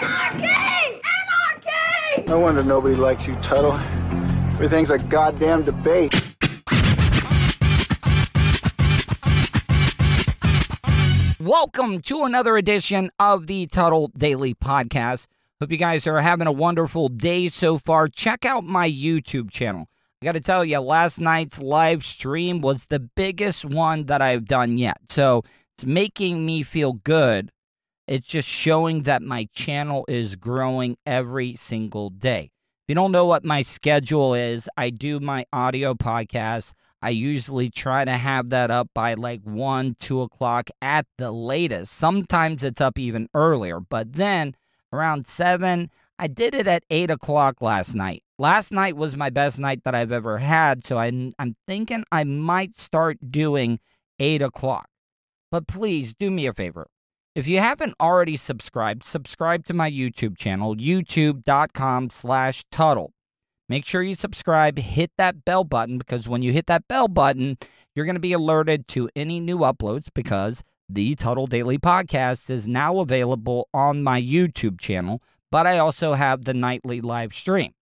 Anarchy! Anarchy! Anarchy! No wonder nobody likes you, Tuttle. Everything's a goddamn debate. Welcome to another edition of the Tuttle Daily Podcast. Hope you guys are having a wonderful day so far. Check out my YouTube channel. I got to tell you, last night's live stream was the biggest one that I've done yet. So it's making me feel good. It's just showing that my channel is growing every single day. If you don't know what my schedule is, I do my audio podcast. I usually try to have that up by like 1, 2 o'clock at the latest. Sometimes it's up even earlier, but then around 7, I did it at 8 o'clock last night. Last night was my best night that I've ever had, so I'm, I'm thinking I might start doing 8 o'clock. But please do me a favor. If you haven't already subscribed, subscribe to my YouTube channel, youtube.com slash Tuttle. Make sure you subscribe, hit that bell button, because when you hit that bell button, you're going to be alerted to any new uploads because the Tuttle Daily Podcast is now available on my YouTube channel, but I also have the nightly live stream.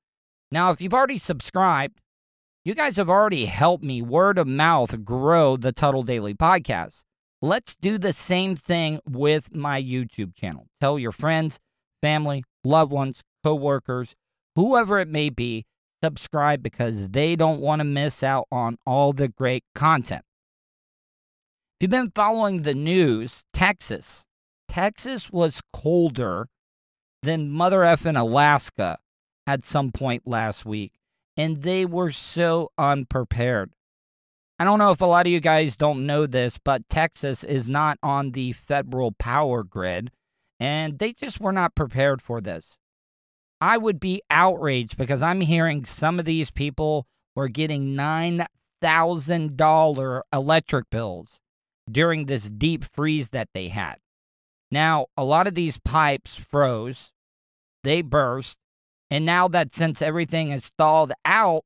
Now, if you've already subscribed, you guys have already helped me word of mouth grow the Tuttle Daily Podcast. Let's do the same thing with my YouTube channel. Tell your friends, family, loved ones, coworkers, whoever it may be, subscribe because they don't want to miss out on all the great content. If you've been following the news, Texas, Texas was colder than Mother effing Alaska at some point last week, and they were so unprepared. I don't know if a lot of you guys don't know this, but Texas is not on the federal power grid, and they just were not prepared for this. I would be outraged because I'm hearing some of these people were getting $9,000 electric bills during this deep freeze that they had. Now, a lot of these pipes froze, they burst, and now that since everything is thawed out,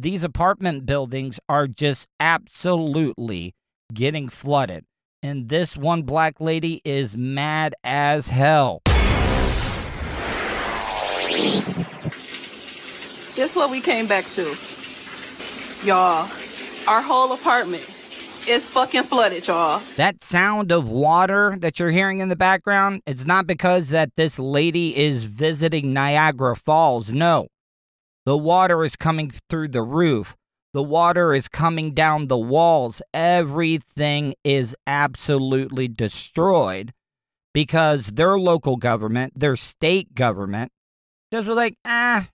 these apartment buildings are just absolutely getting flooded. And this one black lady is mad as hell. Guess what we came back to? Y'all, our whole apartment is fucking flooded, y'all. That sound of water that you're hearing in the background, it's not because that this lady is visiting Niagara Falls. No. The water is coming through the roof. The water is coming down the walls. Everything is absolutely destroyed because their local government, their state government, just was like, ah,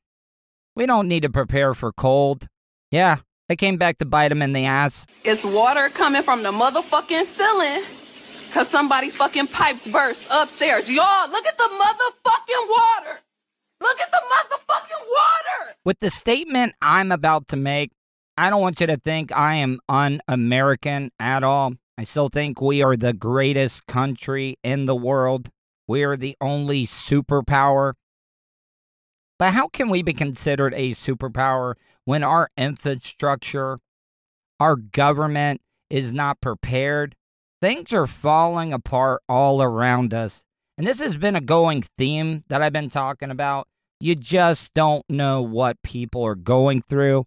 we don't need to prepare for cold. Yeah, they came back to bite them in the ass. It's water coming from the motherfucking ceiling. Cause somebody fucking pipes burst upstairs. Y'all, look at the motherfucking water. Look at the motherfucking water. With the statement I'm about to make, I don't want you to think I am un American at all. I still think we are the greatest country in the world. We are the only superpower. But how can we be considered a superpower when our infrastructure, our government is not prepared? Things are falling apart all around us. And this has been a going theme that I've been talking about. You just don't know what people are going through.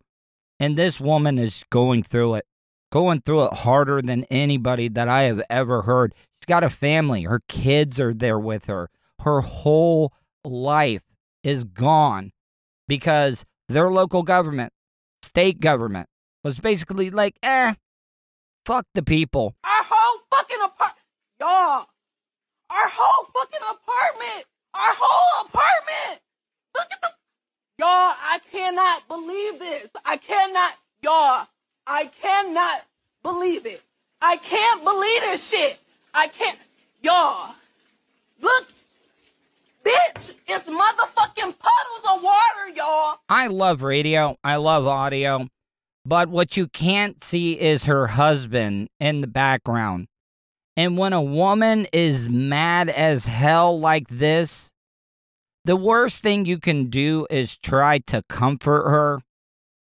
And this woman is going through it, going through it harder than anybody that I have ever heard. She's got a family, her kids are there with her. Her whole life is gone because their local government, state government, was basically like, eh, fuck the people. Our whole fucking apartment, y'all. Our whole fucking apartment. Our whole apartment. Look at the, y'all. I cannot believe this. I cannot, y'all. I cannot believe it. I can't believe this shit. I can't, y'all. Look, bitch. It's motherfucking puddles of water, y'all. I love radio, I love audio, but what you can't see is her husband in the background. And when a woman is mad as hell like this, the worst thing you can do is try to comfort her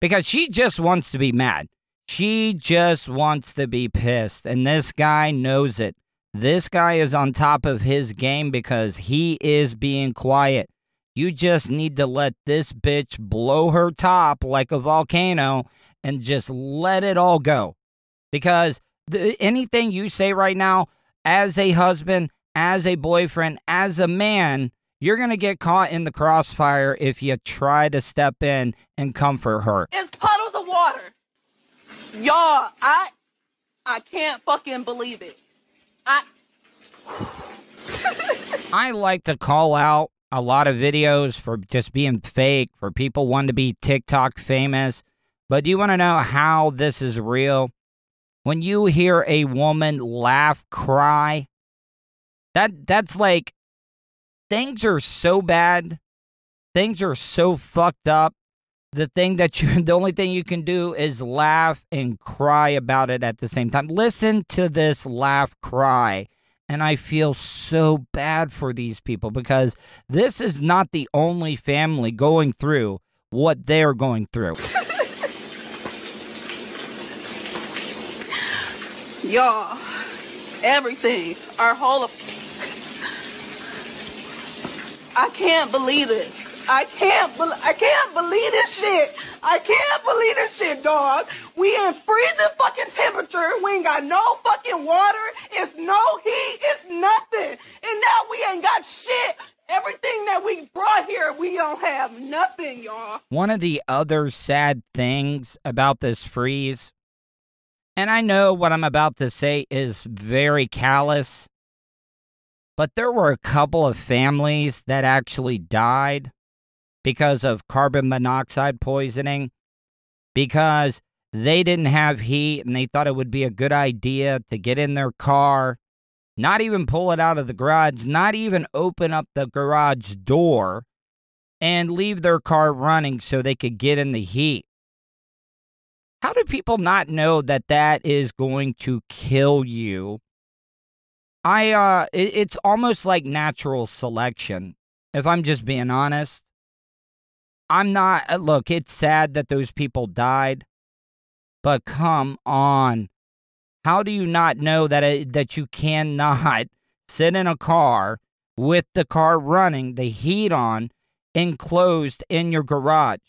because she just wants to be mad. She just wants to be pissed. And this guy knows it. This guy is on top of his game because he is being quiet. You just need to let this bitch blow her top like a volcano and just let it all go. Because the, anything you say right now, as a husband, as a boyfriend, as a man, you're going to get caught in the crossfire if you try to step in and comfort her. It's puddles of water. Y'all, I I can't fucking believe it. I I like to call out a lot of videos for just being fake, for people wanting to be TikTok famous. But do you want to know how this is real? When you hear a woman laugh, cry, that that's like things are so bad, things are so fucked up. The thing that you, the only thing you can do is laugh and cry about it at the same time. Listen to this laugh, cry. And I feel so bad for these people because this is not the only family going through what they're going through. y'all, everything, our whole I can't believe this. I can't bel I can't believe this shit. I can't believe this shit, dog. We in freezing fucking temperature. We ain't got no fucking water. It's no heat. It's nothing. And now we ain't got shit. Everything that we brought here, we don't have nothing, y'all. One of the other sad things about this freeze, and I know what I'm about to say is very callous, but there were a couple of families that actually died because of carbon monoxide poisoning because they didn't have heat and they thought it would be a good idea to get in their car, not even pull it out of the garage, not even open up the garage door and leave their car running so they could get in the heat. How do people not know that that is going to kill you? I uh it, it's almost like natural selection if I'm just being honest. I'm not, uh, look, it's sad that those people died, but come on. How do you not know that, it, that you cannot sit in a car with the car running, the heat on, enclosed in your garage?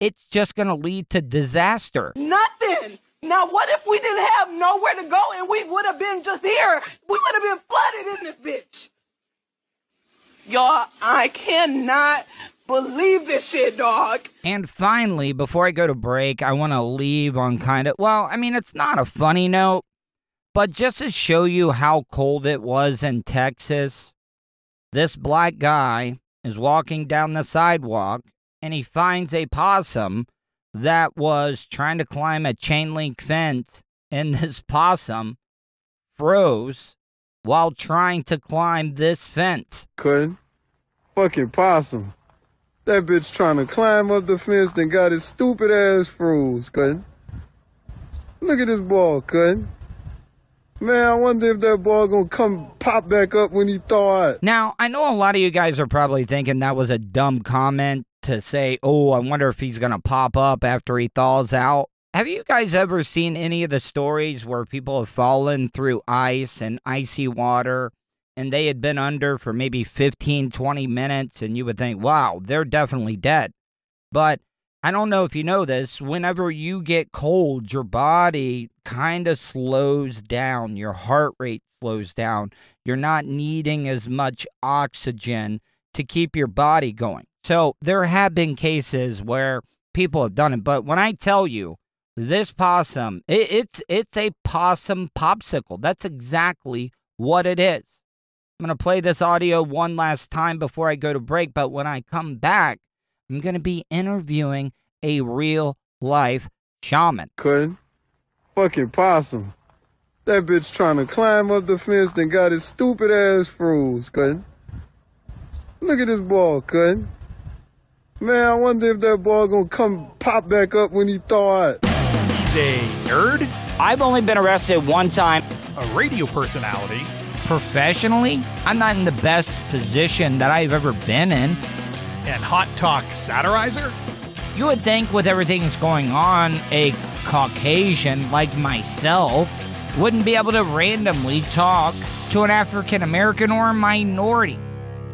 It's just going to lead to disaster. Nothing. Now, what if we didn't have nowhere to go and we would have been just here? We would have been flooded in this bitch. Y'all, I cannot believe this shit, dog. And finally, before I go to break, I want to leave on kind of, well, I mean, it's not a funny note, but just to show you how cold it was in Texas, this black guy is walking down the sidewalk and he finds a possum that was trying to climb a chain link fence, and this possum froze while trying to climb this fence. Couldn't. Fucking possum. That bitch trying to climb up the fence and got his stupid ass froze, couldn't. Look at this ball, couldn't. Man, I wonder if that ball gonna come pop back up when he thaw out. Now, I know a lot of you guys are probably thinking that was a dumb comment to say, oh, I wonder if he's going to pop up after he thaws out. Have you guys ever seen any of the stories where people have fallen through ice and icy water and they had been under for maybe 15, 20 minutes and you would think, wow, they're definitely dead. But I don't know if you know this, whenever you get cold, your body kind of slows down, your heart rate slows down. You're not needing as much oxygen to keep your body going. So there have been cases where people have done it, but when I tell you this possum, it, it's it's a possum popsicle. That's exactly what it is. I'm going to play this audio one last time before I go to break, but when I come back, I'm going to be interviewing a real life shaman. Couldn't. Fucking possum. That bitch trying to climb up the fence and got his stupid ass froze, couldn't. Look at this ball, couldn't. Man, I wonder if that ball gonna come pop back up when he thaw out. He's a nerd, I've only been arrested one time a radio personality, professionally. I'm not in the best position that I've ever been in. and hot talk satirizer. You would think, with everything that's going on, a Caucasian like myself wouldn't be able to randomly talk to an African American or a minority.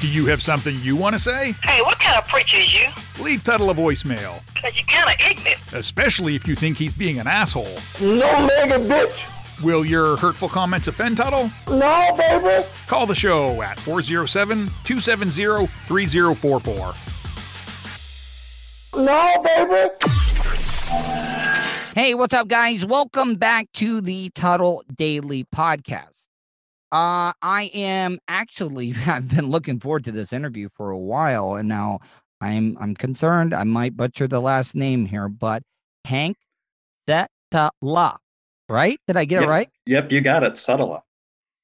Do you have something you want to say? Hey, what kind of preacher is you? Leave Tuttle a voicemail, Cause you're kind of ignorant. especially if you think he's being an asshole. No mega bitch. Will your hurtful comments offend Tuttle? No, baby. Call the show at 407 270 3044. No, baby. Hey, what's up, guys? Welcome back to the Tuttle Daily Podcast. Uh, I am actually I've been looking forward to this interview for a while, and now I'm I'm concerned I might butcher the last name here, but Hank Setala, right? Did I get it right? Yep, you got it. Subtle.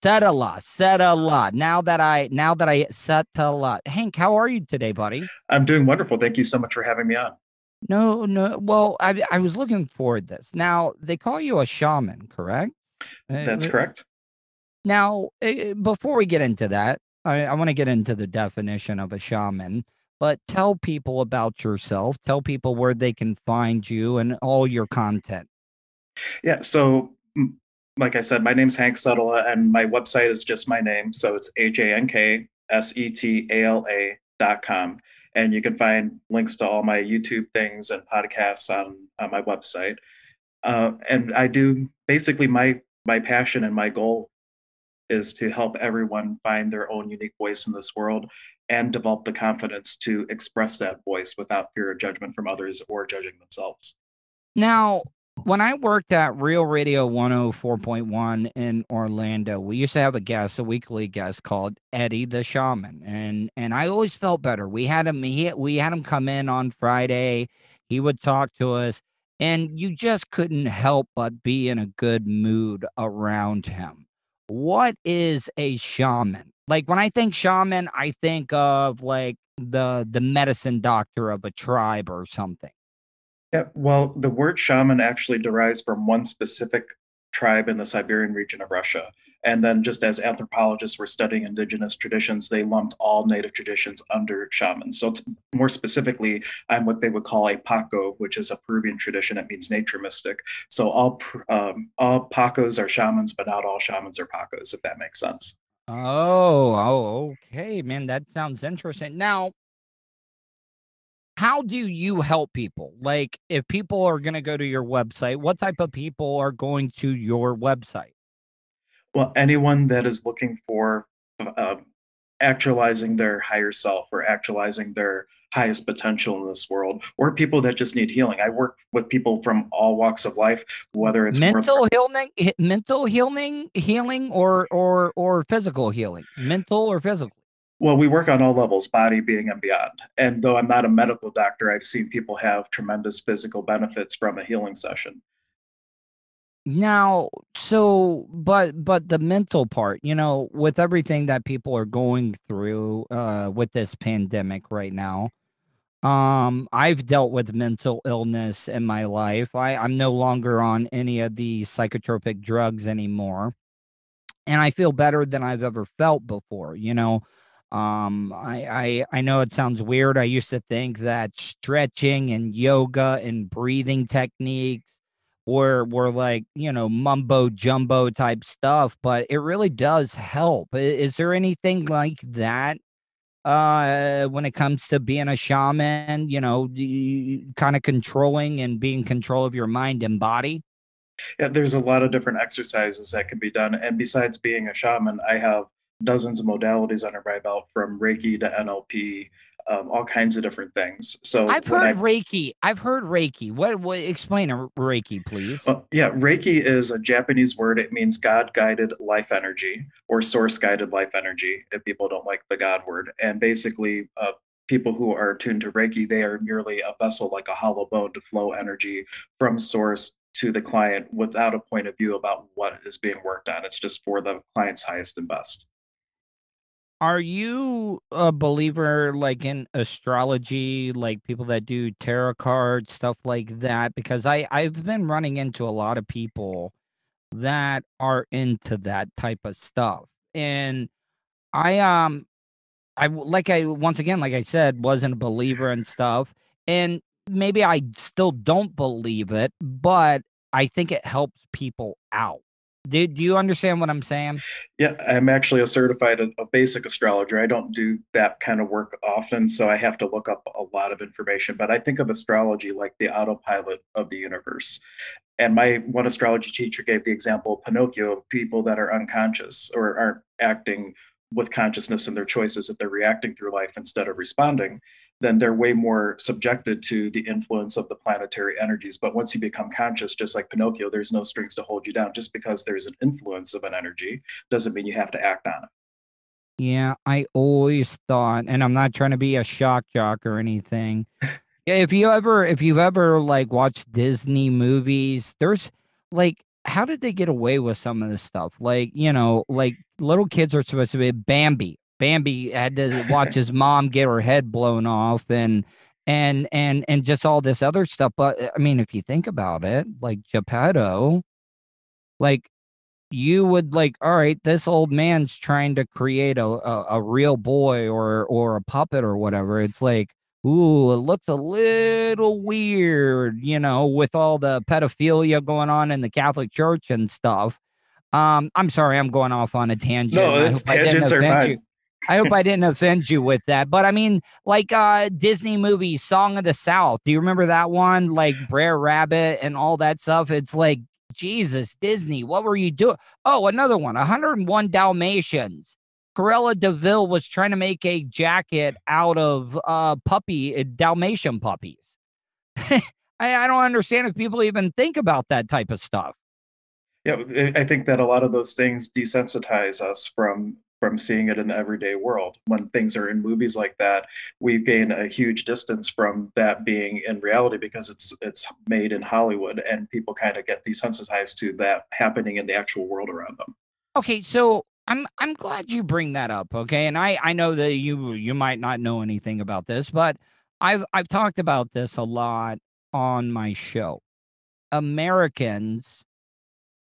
Setala, Setala. Now that I now that I Setala, Hank, how are you today, buddy? I'm doing wonderful. Thank you so much for having me on. No, no. Well, I I was looking forward to this. Now they call you a shaman, correct? Uh, That's uh, correct. Now, eh, before we get into that, I, I want to get into the definition of a shaman. But tell people about yourself. Tell people where they can find you and all your content. Yeah. So, like I said, my name's Hank Setala, and my website is just my name. So it's H A N K S E T A L A dot com. And you can find links to all my YouTube things and podcasts on, on my website. Uh, and I do basically my my passion and my goal is to help everyone find their own unique voice in this world and develop the confidence to express that voice without fear of judgment from others or judging themselves. Now, when I worked at Real Radio 104.1 in Orlando, we used to have a guest, a weekly guest called Eddie the Shaman, and and I always felt better. We had him, he, we had him come in on Friday. He would talk to us, and you just couldn't help but be in a good mood around him. What is a shaman? Like when I think shaman, I think of like the the medicine doctor of a tribe or something. Yeah, well, the word shaman actually derives from one specific tribe in the Siberian region of Russia. And then, just as anthropologists were studying indigenous traditions, they lumped all native traditions under shamans. So, more specifically, I'm what they would call a Paco, which is a Peruvian tradition. It means nature mystic. So, all um, all Pacos are shamans, but not all shamans are Pacos, if that makes sense. Oh, oh, okay, man. That sounds interesting. Now, how do you help people? Like, if people are going to go to your website, what type of people are going to your website? Well, anyone that is looking for uh, actualizing their higher self or actualizing their highest potential in this world, or people that just need healing. I work with people from all walks of life, whether it's worth- mental healing, mental healing, healing, or or or physical healing, mental or physical. Well, we work on all levels, body, being, and beyond. And though I'm not a medical doctor, I've seen people have tremendous physical benefits from a healing session. Now, so but but the mental part, you know, with everything that people are going through uh with this pandemic right now, Um, I've dealt with mental illness in my life. I, I'm no longer on any of the psychotropic drugs anymore. And I feel better than I've ever felt before. You know, um, I, I I know it sounds weird. I used to think that stretching and yoga and breathing techniques were were like you know mumbo jumbo type stuff, but it really does help. Is there anything like that uh when it comes to being a shaman you know kind of controlling and being control of your mind and body yeah there's a lot of different exercises that can be done and besides being a shaman i have dozens of modalities under my belt from reiki to nlp um, all kinds of different things. So I've heard I, Reiki. I've heard Reiki. What? What? Explain a Reiki, please. Uh, yeah, Reiki is a Japanese word. It means God guided life energy or source guided life energy. If people don't like the God word, and basically. Uh, people who are tuned to Reiki, they are merely a vessel like a hollow bone to flow energy from source to the client without a point of view about what is being worked on. It's just for the client's highest and best. Are you a believer like in astrology, like people that do tarot cards, stuff like that? Because I I've been running into a lot of people that are into that type of stuff. And I um I like I once again like I said wasn't a believer and stuff. And maybe I still don't believe it, but I think it helps people out. Do, do you understand what I'm saying? Yeah, I'm actually a certified a, a, basic astrologer. I don't do that kind of work often, so I have to look up a lot of information. But I think of astrology like the autopilot of the universe. And my one astrology teacher gave the example of Pinocchio of people that are unconscious or aren't acting with consciousness in their choices, if they're reacting through life instead of responding then they're way more subjected to the influence of the planetary energies. But once you become conscious, just like Pinocchio, there's no strings to hold you down. Just because there's an influence of an energy doesn't mean you have to act on it. Yeah, I always thought, and I'm not trying to be a shock jock or anything. Yeah. If you ever, if you've ever like watched Disney movies, there's like, how did they get away with some of this stuff? Like, you know, like little kids are supposed to be Bambi. Bambi had to watch his mom get her head blown off and and and and just all this other stuff. But I mean, if you think about it, like Geppetto, like you would like, all right, this old man's trying to create a, a, a real boy or or a puppet or whatever. It's like, ooh, it looks a little weird, you know, with all the pedophilia going on in the Catholic Church and stuff. Um, I'm sorry, I'm going off on a tangent. No, tangents are fine. I hope I didn't offend you with that. But I mean, like uh Disney movie Song of the South. Do you remember that one? Like Brer Rabbit and all that stuff. It's like, Jesus, Disney, what were you doing? Oh, another one, 101 Dalmatians. Cruella de Vil was trying to make a jacket out of uh puppy uh, Dalmatian puppies. I, I don't understand if people even think about that type of stuff. Yeah, I think that a lot of those things desensitize us from from seeing it in the everyday world. When things are in movies like that, we gain a huge distance from that being in reality because it's it's made in Hollywood and people kind of get desensitized to that happening in the actual world around them. Okay, so I'm I'm glad you bring that up, okay? And I I know that you you might not know anything about this, but I've I've talked about this a lot on my show. Americans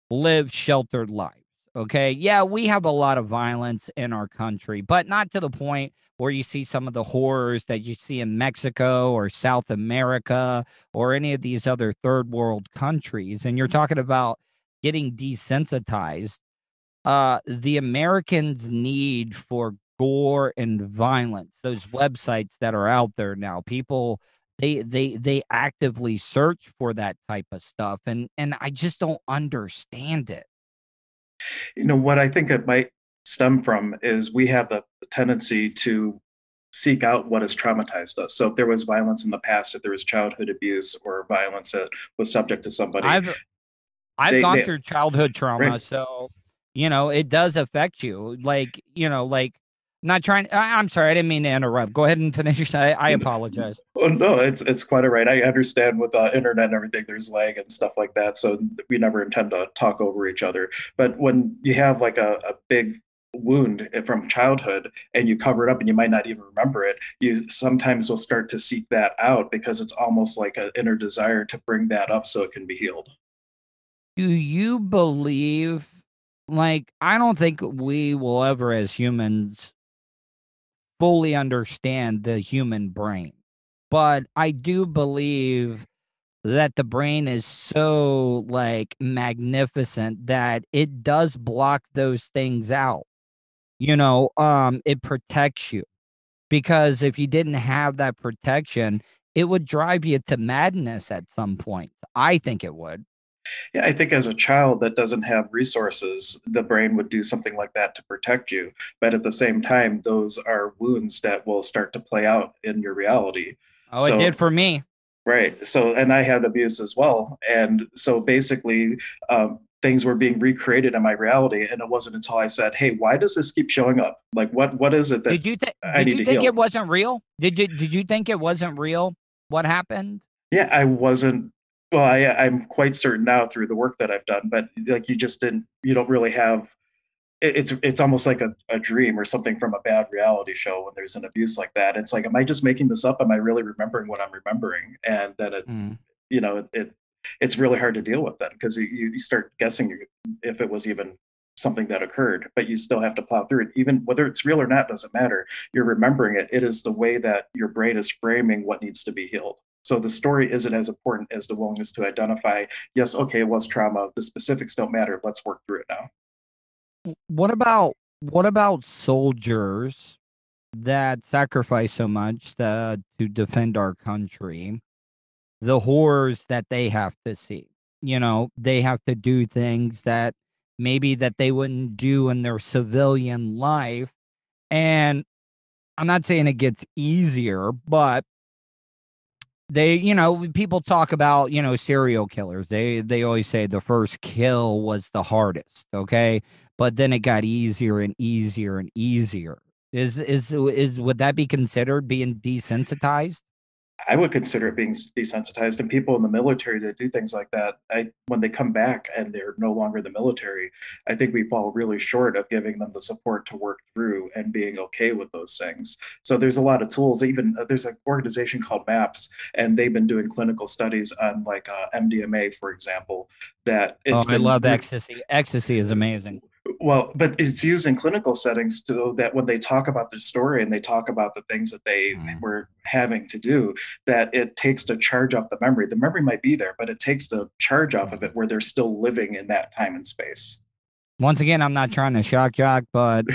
live sheltered lives Okay. Yeah, we have a lot of violence in our country, but not to the point where you see some of the horrors that you see in Mexico or South America or any of these other third world countries. And you're talking about getting desensitized. Uh, the Americans' need for gore and violence, those websites that are out there now, people they they they actively search for that type of stuff and and I just don't understand it you know what i think it might stem from is we have the tendency to seek out what has traumatized us so if there was violence in the past if there was childhood abuse or violence that was subject to somebody i've i've they, gone they, through childhood trauma right. so you know it does affect you like you know like not trying. I, am sorry, I didn't mean to interrupt. Go ahead and finish. I, I apologize. Oh no, it's it's quite all right. I understand with uh, internet and everything, there's lag and stuff like that. So we never intend to talk over each other. But when you have like a, a big wound from childhood and you cover it up and you might not even remember it you sometimes will start to seek that out because it's almost like an inner desire to bring that up so it can be healed Do you believe, like, I don't think we will ever, as humans, fully understand the human brain, but I do believe that the brain is so, like, magnificent that it does block those things out. You know, um, it protects you because if you didn't have that protection, it would drive you to madness at some point. I think it would. Yeah, I think as a child that doesn't have resources, the brain would do something like that to protect you. But at the same time, those are wounds that will start to play out in your reality. Oh, it did for me. Right. So, and I had abuse as well. And so basically, um, things were being recreated in my reality. And it wasn't until I said, Hey, why does this keep showing up? Like, what, what is it that Did you think? I Did need you to think heal? it wasn't real? Did you Did you think it wasn't real? What happened? Yeah, I wasn't. Well, I, I'm quite certain now through the work that I've done, but like you just didn't, you don't really have. it- It's it's almost like a, a dream or something from a bad reality show when there's an abuse like that. It's like, am I just making this up? Am I really remembering what I'm remembering? And then it, Mm. you know, it, it it's really hard to deal with then because you, you start guessing if it was even something that occurred, but you still have to plow through it. Even whether it's real or not doesn't matter. You're remembering it. It is the way that your brain is framing what needs to be healed. So the story isn't as important as the willingness to identify, yes, okay, it was trauma. The specifics don't matter. Let's work through it now. What about what about soldiers that sacrifice so much that, to defend our country? The horrors that they have to see. You know, they have to do things that maybe that they wouldn't do in their civilian life. And I'm not saying it gets easier, but they you know people talk about you know serial killers. They they always say the first kill was the hardest okay? But then it got easier and easier and easier. Is is is would that be considered being desensitized I would consider it being desensitized. And people in the military that do things like that, I, when they come back and they're no longer in the military, I think we fall really short of giving them the support to work through and being okay with those things. So there's a lot of tools. Even uh, there's an organization called MAPS, and they've been doing clinical studies on like uh, MDMA, for example. That oh i love ecstasy ecstasy is amazing well, but it's used in clinical settings so that when they talk about the story and they talk about the things that they mm-hmm. were having to do, that it takes the charge off the memory. The memory might be there, but it takes the charge off of it mm-hmm. where they're still living in that time and space. once again i'm not trying to shock jock but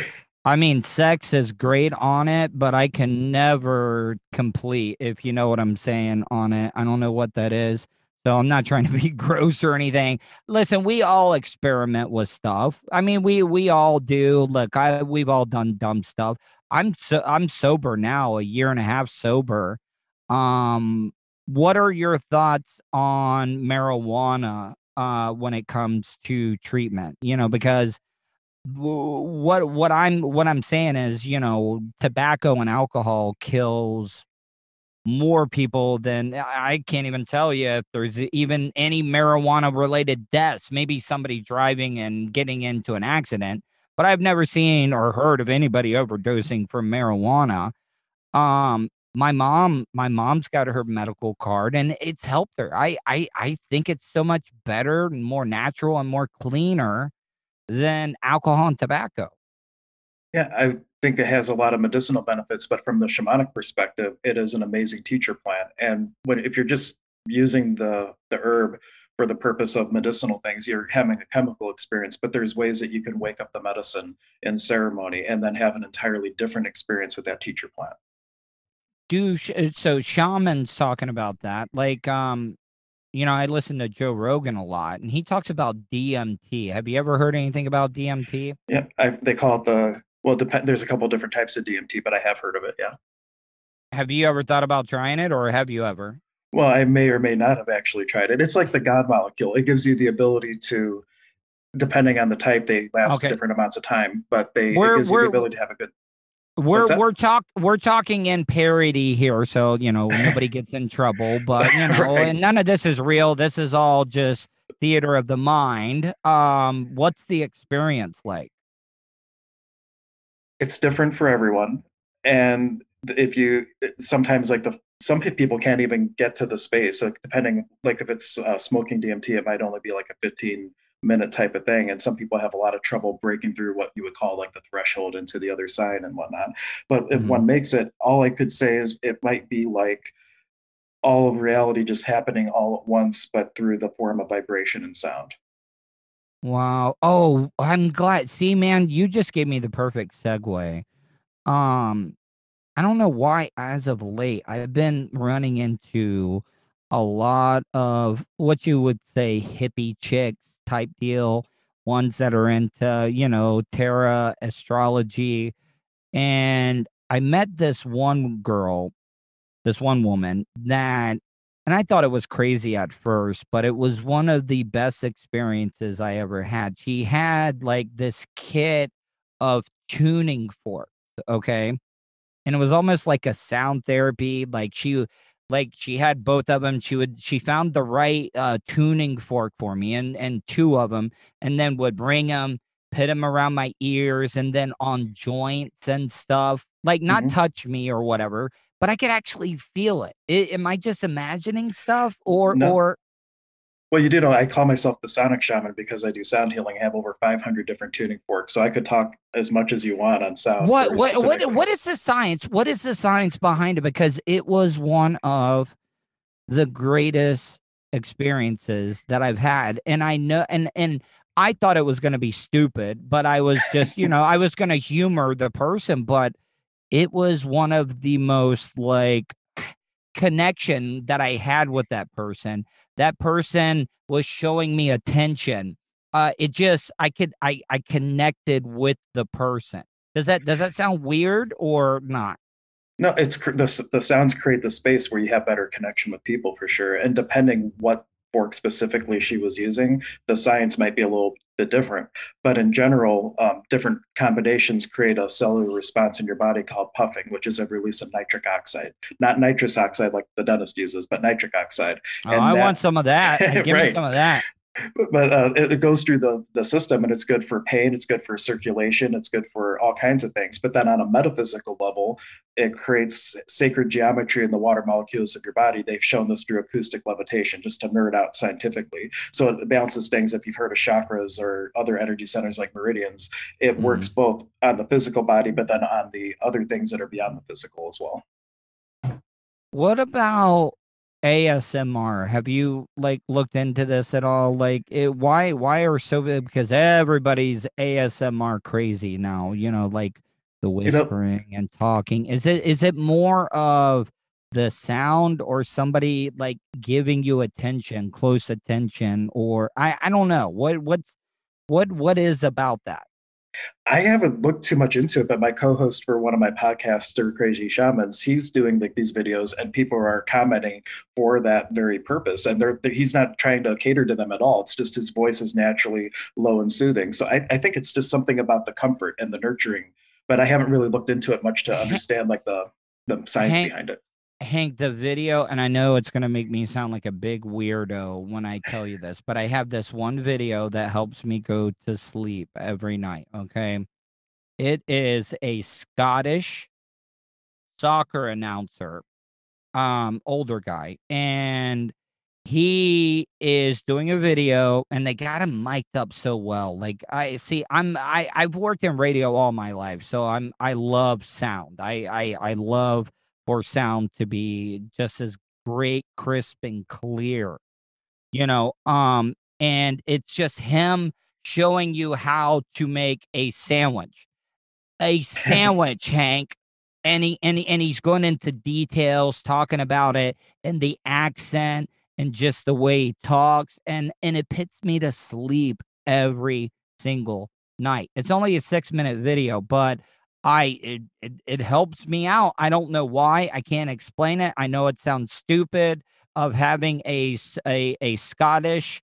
i mean sex is great on it but i can never complete if you know what i'm saying on it i don't know what that is so i'm not trying to be gross or anything. Listen we all experiment with stuff. I mean we we all do. Look i we've all done dumb stuff. I'm so i'm sober now a year and a half sober. Um what are your thoughts on marijuana uh when it comes to treatment? You know because what what i'm what i'm saying is you know tobacco and alcohol kills more people than I can't even tell you if there's even any marijuana related deaths. Maybe somebody driving and getting into an accident, but I've never seen or heard of anybody overdosing from marijuana. Um, my mom, my mom's got her medical card and it's helped her. I I I think it's so much better and more natural and more cleaner than alcohol and tobacco. Yeah, I think it has a lot of medicinal benefits, but from the shamanic perspective, it is an amazing teacher plant. And when if you're just using the the herb for the purpose of medicinal things, you're having a chemical experience. But there's ways that you can wake up the medicine in ceremony and then have an entirely different experience with that teacher plant. do sh- uh, so shamans talking about that like um you know i listen to joe rogan a lot and he talks about dmt have you ever heard anything about dmt Yeah, I, they call it the well. Depend. There's a couple different types of DMT, but I have heard of it. Yeah. have you ever thought about trying it or have you ever Well, I may or may not have actually tried it. It's like the God molecule. It gives you the ability to, depending on the type, they last Okay. different amounts of time, but they it gives you the ability to have a good. we're we're talk we're talking in parody here so you know nobody gets in trouble but you know Right. and none of this is real this is all just theater of the mind um what's the experience like it's different for everyone and if you sometimes like the some people can't even get to the space like depending like if it's uh, smoking dmt it might only be like a 15 minute type of thing and some people have a lot of trouble breaking through what you would call like the threshold into the other side and whatnot but if Mhm. one makes it all i could say is it might be like all of reality just happening all at once but through the form of vibration and sound Wow. Oh, I'm glad. See, man, you just gave me the perfect segue. Um, I don't know why, as of late, I've been running into a lot of what you would say hippie chicks type deal, ones that are into, you know, tarot astrology. And I met this one girl, this one woman that and I thought it was crazy at first, but it was one of the best experiences I ever had. She had like this kit of tuning forks, okay? And it was almost like a sound therapy. Like she like she had both of them. She would she found the right uh tuning fork for me and and two of them and then would bring them, put them around my ears and then on joints and stuff. Like not Mhm. touch me or whatever, but I could actually feel it. Am I just imagining stuff or No. or Well, you do know I call myself the sonic shaman because I do sound healing. I have over 500 different tuning forks, so I could talk as much as you want on sound. what what what what is the science? What is the science behind it? Because it was one of the greatest experiences that I've had, and I know and and I thought it was going to be stupid, but I was just you know I was going to humor the person, but it was one of the most like connection that I had with that person. That person was showing me attention. Uh, it just I could I I connected with the person. Does that does that sound weird or not? No, it's the the sounds create the space where you have better connection with people for sure. And depending what fork specifically she was using, the science might be a little bit different. But in general, um, different combinations create a cellular response in your body called puffing, which is a release of nitric oxide, not nitrous oxide like the dentist uses, but nitric oxide. Oh, And I that- want some of that. Give me some of that. but uh, it, it goes through the the system and it's good for pain it's good for circulation it's good for all kinds of things. But then on a metaphysical level it creates sacred geometry in the water molecules of your body. They've shown this through acoustic levitation just to nerd out scientifically. So it balances things. If you've heard of chakras or other energy centers like meridians it Mhm. works both on the physical body but then on the other things that are beyond the physical as well. What about ASMR? Have you like looked into this at all? Like, it, why why are so because everybody's ASMR crazy now? You know, like the know- whispering and talking. Is it is it more of the sound or somebody like giving you attention, close attention, or I I don't know what what's what what is about that? I haven't looked too much into it, but my co-host for one of my podcasts, Stir Crazy Shamans, he's doing like these videos, and people are commenting for that very purpose. And they're he's not trying to cater to them at all. It's just his voice is naturally low and soothing. So I, I think it's just something about the comfort and the nurturing. But I haven't really looked into it much to understand like the the science behind it. Hank, the video, and I know it's going to make me sound like a big weirdo when I tell you this, but I have this one video that helps me go to sleep every night. Okay. It is a Scottish soccer announcer, um, older guy, and he is doing a video and they got him mic'd up so well. Like I see, I'm I I've worked in radio all my life, so I'm I love sound. I I I love for sound to be just as great, crisp, and clear. You know, um, and it's just him showing you how to make a sandwich. A sandwich, Hank. And he and, he, and he's going into details, talking about it and the accent and just the way he talks, and and it puts me to sleep every single night. It's only a six minute video, but I it, it it helps me out. I don't know why. I can't explain it. I know it sounds stupid of having a a, a Scottish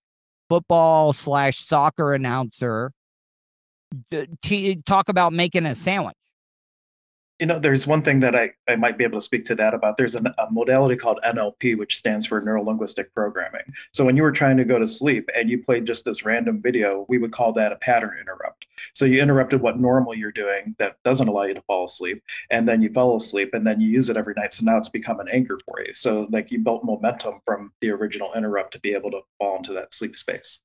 football slash soccer announcer to talk about making a sandwich. You know, there's one thing that I, I might be able to speak to that about. There's an, a modality called NLP, which stands for neuro linguistic programming. So when you were trying to go to sleep and you played just this random video, we would call that a pattern interrupt. So you interrupted what normally you're doing that doesn't allow you to fall asleep, and then you fell asleep, and then you use it every night. So now it's become an anchor for you. So like you built momentum from the original interrupt to be able to fall into that sleep space.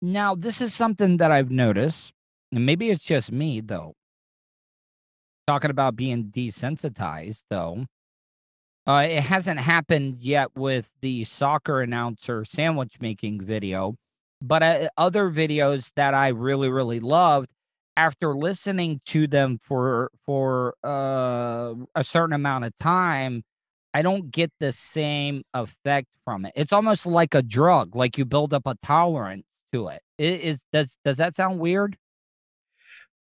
Now, this is something that I've noticed, and maybe it's just me though. Talking about being desensitized, though, uh, it hasn't happened yet with the soccer announcer sandwich making video, but uh, other videos that I really, really loved. After listening to them for for uh, a certain amount of time, I don't get the same effect from it. It's almost like a drug, like you build up a tolerance to it. It is does does that sound weird?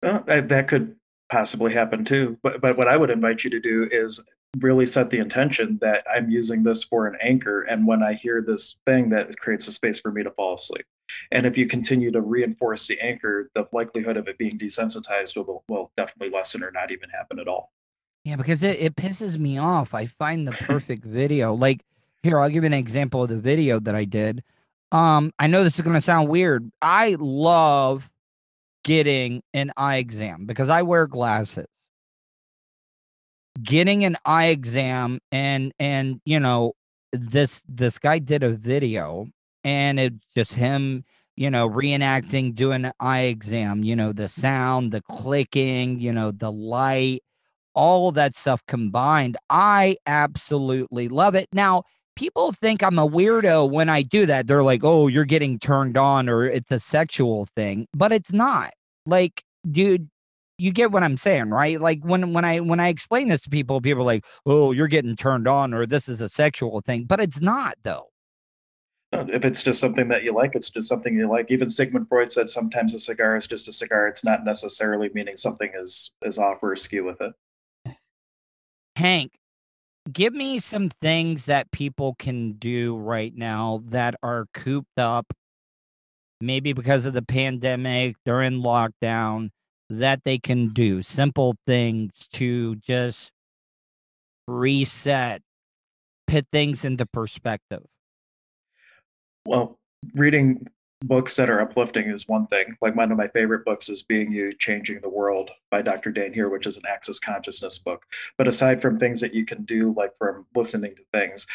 That, that could possibly happen too. But but what I would invite you to do is really set the intention that I'm using this for an anchor. And when I hear this thing, that creates a space for me to fall asleep. And if you continue to reinforce the anchor, the likelihood of it being desensitized will, will definitely lessen or not even happen at all. Yeah, because it, it pisses me off. I find the perfect video. Like, here, I'll give you an example of the video that I did. Um, I know this is gonna sound weird. I love getting an eye exam because I wear glasses. Getting an eye exam and and you know this this guy did a video and it just him you know reenacting doing an eye exam you know the sound the clicking you know the light all that stuff combined i absolutely love it now people think i'm a weirdo when i do that they're like oh you're getting turned on or it's a sexual thing but it's not like, dude, you get what I'm saying, right? Like when when I when I explain this to people, people are like, "Oh, you're getting turned on," or "This is a sexual thing," but it's not, though. If it's just something that you like, it's just something you like. Even Sigmund Freud said sometimes a cigar is just a cigar. It's not necessarily meaning something is is off or askew with it. Hank, give me some things that people can do right now that are cooped up maybe because of the pandemic, they're in lockdown, that they can do simple things to just reset, put things into perspective? Well, reading books that are uplifting is one thing. Like one of my favorite books is Being You, Changing the World by Dr. Dain Heer, which is an access consciousness book. But aside from things that you can do, like from listening to things,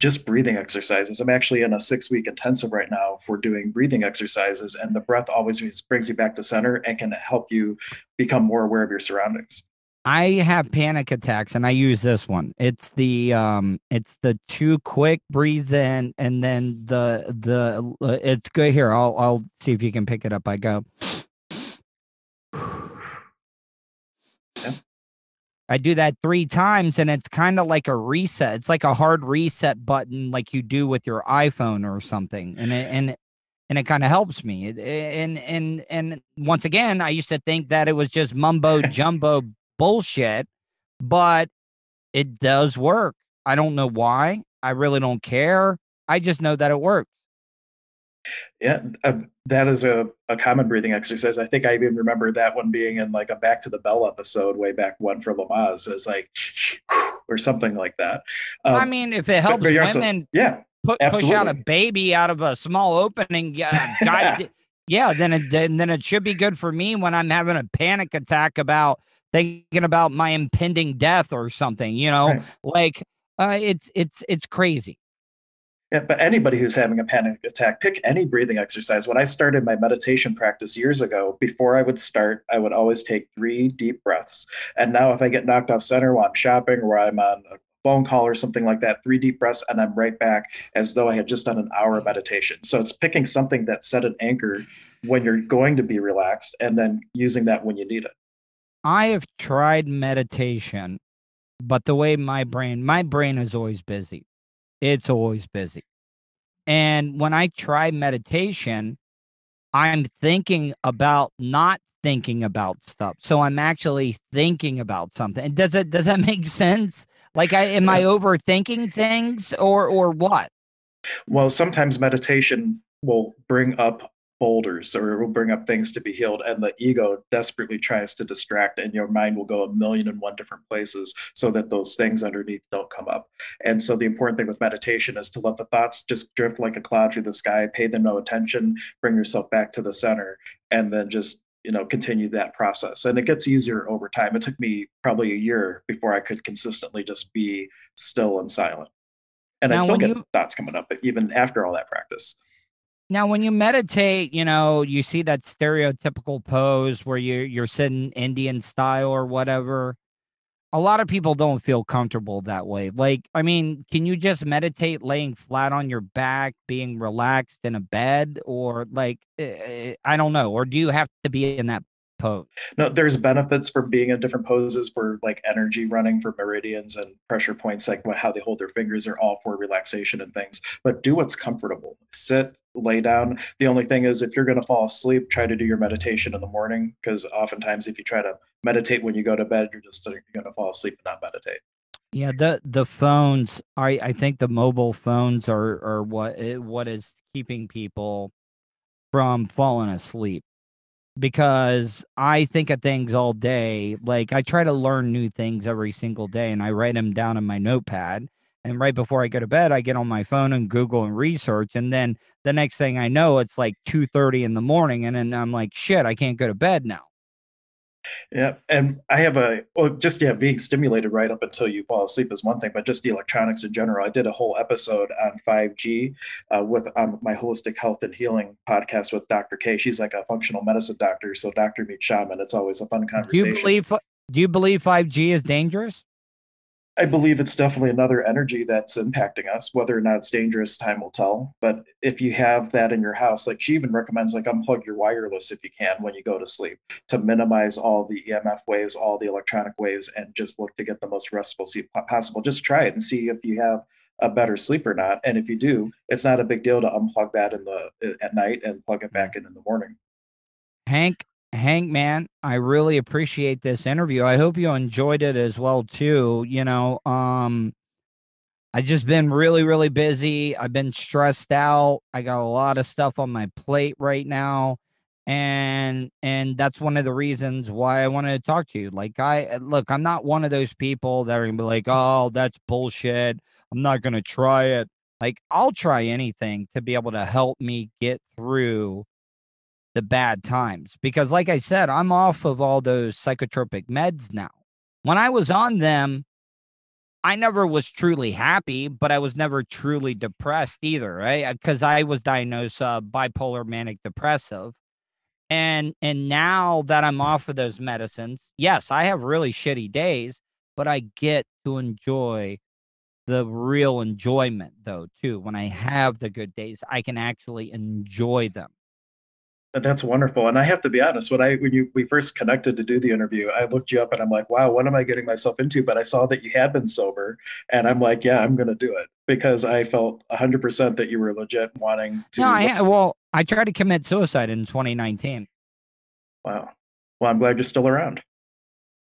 just breathing exercises. I'm actually in a six week intensive right now for doing breathing exercises, and the breath always brings you back to center and can help you become more aware of your surroundings. I have panic attacks and I use this one. It's the um it's the two quick breathe in and then the the uh, it's good here. I'll I'll see if you can pick it up. I go I do that three times and it's kind of like a reset. It's like a hard reset button, like you do with your iPhone or something. And it, and and it kind of helps me. And and and once again, I used to think that it was just mumbo jumbo bullshit, but it does work. I don't know why. I really don't care. I just know that it works. Yeah, uh, that is a, a common breathing exercise. I think I even remember that one being in like a Back to the Bell episode way back when for Lamaze. It was like, or something like that. Um, I mean, if it helps but, but women, also, yeah, put, push out a baby out of a small opening, yeah, guy, yeah, then it then it should be good for me when I'm having a panic attack about thinking about my impending death or something. You know, right. like uh, it's it's it's crazy. Yeah, but anybody who's having a panic attack, pick any breathing exercise. When I started my meditation practice years ago, before I would start, I would always take three deep breaths. And now, if I get knocked off center while I'm shopping or I'm on a phone call or something like that, three deep breaths, and I'm right back as though I had just done an hour of meditation. So it's picking something that set an anchor when you're going to be relaxed and then using that when you need it. I have tried meditation, but the way my brain, my brain is always busy it's always busy. And when I try meditation, I'm thinking about not thinking about stuff. So I'm actually thinking about something. Does it does that make sense? Like I am I overthinking things or or what? Well, sometimes meditation will bring up boulders or it will bring up things to be healed and the ego desperately tries to distract and your mind will go a million and one different places so that those things underneath don't come up. And so the important thing with meditation is to let the thoughts just drift like a cloud through the sky pay them no attention bring yourself back to the center and then just you know continue that process. And it gets easier over time. It took me probably a year before i could consistently just be still and silent. And Now, i still get you- thoughts coming up but even after all that practice Now, when you meditate, you know, you see that stereotypical pose where you you're sitting Indian style or whatever. A lot of people don't feel comfortable that way. Like, I mean, can you just meditate laying flat on your back, being relaxed in a bed, or like, eh, I don't know, or do you have to be in that pose? no there's benefits for being in different poses for like energy running for meridians and pressure points like how they hold their fingers are all for relaxation and things but do what's comfortable sit lay down the only thing is if you're going to fall asleep try to do your meditation in the morning because oftentimes if you try to meditate when you go to bed you're just going to fall asleep and not meditate Yeah, the the phones. I I think the mobile phones are are what eh, what is keeping people from falling asleep because I think of things all day. Like I try to learn new things every single day, and I write them down in my notepad. And right before I go to bed, I get on my phone and Google and research, and then the next thing I know, it's like two thirty in the morning, and then I'm like, shit, I can't go to bed now. Yeah, and I have a well, just yeah, being stimulated right up until you fall asleep is one thing, but just the electronics in general. I did a whole episode on 5G uh, with on my holistic health and healing podcast with Dr. K. She's like a functional medicine doctor, so doctor meets shaman. It's always a fun conversation. Do you believe? Do you believe five G is dangerous? I believe it's definitely another energy that's impacting us. Whether or not it's dangerous, time will tell. But if you have that in your house, like she even recommends, like unplug your wireless if you can when you go to sleep to minimize all the EMF waves, all the electronic waves, and just look to get the most restful sleep possible. Just try it and see if you have a better sleep or not. And if you do, it's not a big deal to unplug that in the at night and plug it mm. back in in the morning. Hank, Hank, man, I really appreciate this interview. I hope you enjoyed it as well too. You know, um, I just been really, really busy. I've been stressed out. I got a lot of stuff on my plate right now, and and that's one of the reasons why I wanted to talk to you. Like, I look, I'm not one of those people that are gonna be like, oh, that's bullshit. I'm not gonna try it. Like, I'll try anything to be able to help me get through the bad times because like i said i'm off of all those psychotropic meds now. When i was on them i never was truly happy but i was never truly depressed either right? Because i was diagnosed uh, bipolar manic depressive. And and now that i'm off of those medicines yes i have really shitty days but i get to enjoy the real enjoyment though too. When i have the good days i can actually enjoy them That's wonderful. And I have to be honest, when I when you we first connected to do the interview, I looked you up and I'm like, wow, what am I getting myself into? But I saw that you had been sober and I'm like, yeah, I'm gonna do it because I felt 100% that you were legit wanting to No, I well, I tried to commit suicide in 2019, Wow. Well, I'm glad you're still around.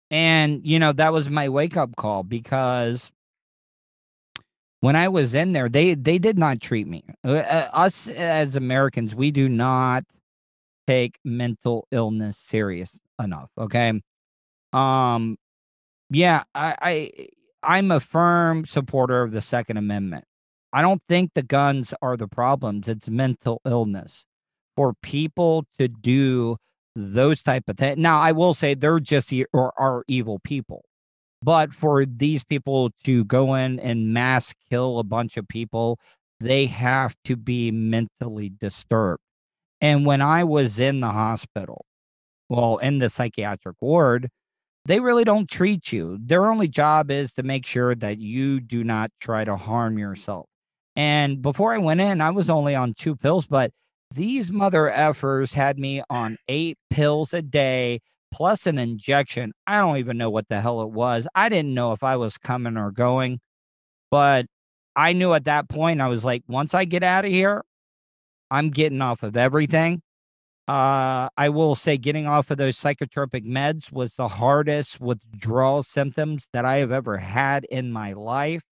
and you know that was my wake up call because when I was in there, they they did not treat me. Uh, uh, us as Americans, we do not take mental illness serious enough. Okay, um, yeah, I, I I'm a firm supporter of the Second Amendment. I don't think the guns are the problems; it's mental illness for people to do those type of things. Now, I will say they're just e- or are evil people, but for these people to go in and mass kill a bunch of people, they have to be mentally disturbed. And when I was in the hospital, well, in the psychiatric ward, they really don't treat you. Their only job is to make sure that you do not try to harm yourself. And before I went in, I was only on two pills, but these mother effers had me on eight pills a day plus an injection. I don't even know what the hell it was. I didn't know if I was coming or going, but I knew at that point, I was like, once I get out of here, I'm getting off of everything. Uh, I will say getting off of those psychotropic meds was the hardest withdrawal symptoms that I have ever had in my life,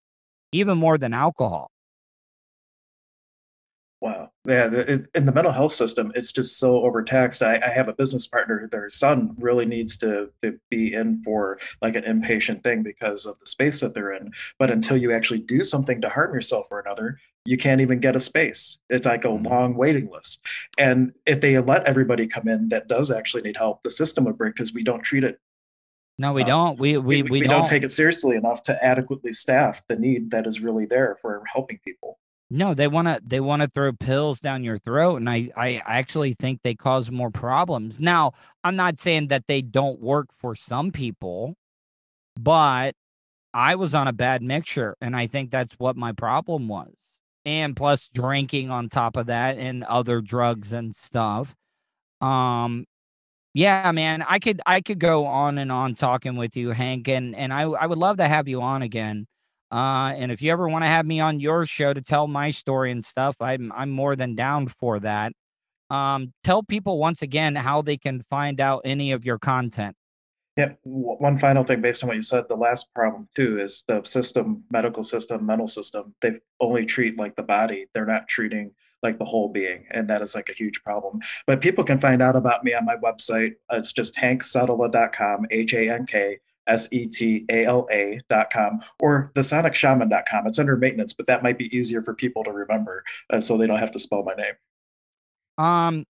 even more than alcohol. Wow. Yeah, the, in the mental health system, it's just so overtaxed. I, I have a business partner; their son really needs to to be in for like an inpatient thing because of the space that they're in. But until you actually do something to harm yourself or another, you can't even get a space. It's like a Mhm. long waiting list. And if they let everybody come in that does actually need help, the system would break because we don't treat it. No, we Uh, don't. We we, we, don't. don't take it seriously enough to adequately staff the need that is really there for helping people. No, they want to they want to throw pills down your throat and I I actually think they cause more problems. Now, I'm not saying that they don't work for some people, but I was on a bad mixture and I think that's what my problem was. And plus drinking on top of that and other drugs and stuff. Um yeah, man, I could I could go on and on talking with you, Hank, and and I I would love to have you on again. Uh, and if you ever want to have me on your show to tell my story and stuff, I'm I'm more than down for that. Um, tell people once again how they can find out any of your content. Yeah. One final thing, based on what you said, the last problem too is the system, medical system, mental system. They only treat like the body. They're not treating like the whole being, and that is like a huge problem. But people can find out about me on my website. It's just hanksetala.com, H A N K S E T A L A.com, or thesonicshaman.com. It's under maintenance, but that might be easier for people to remember, uh, so they don't have to spell my name. Um,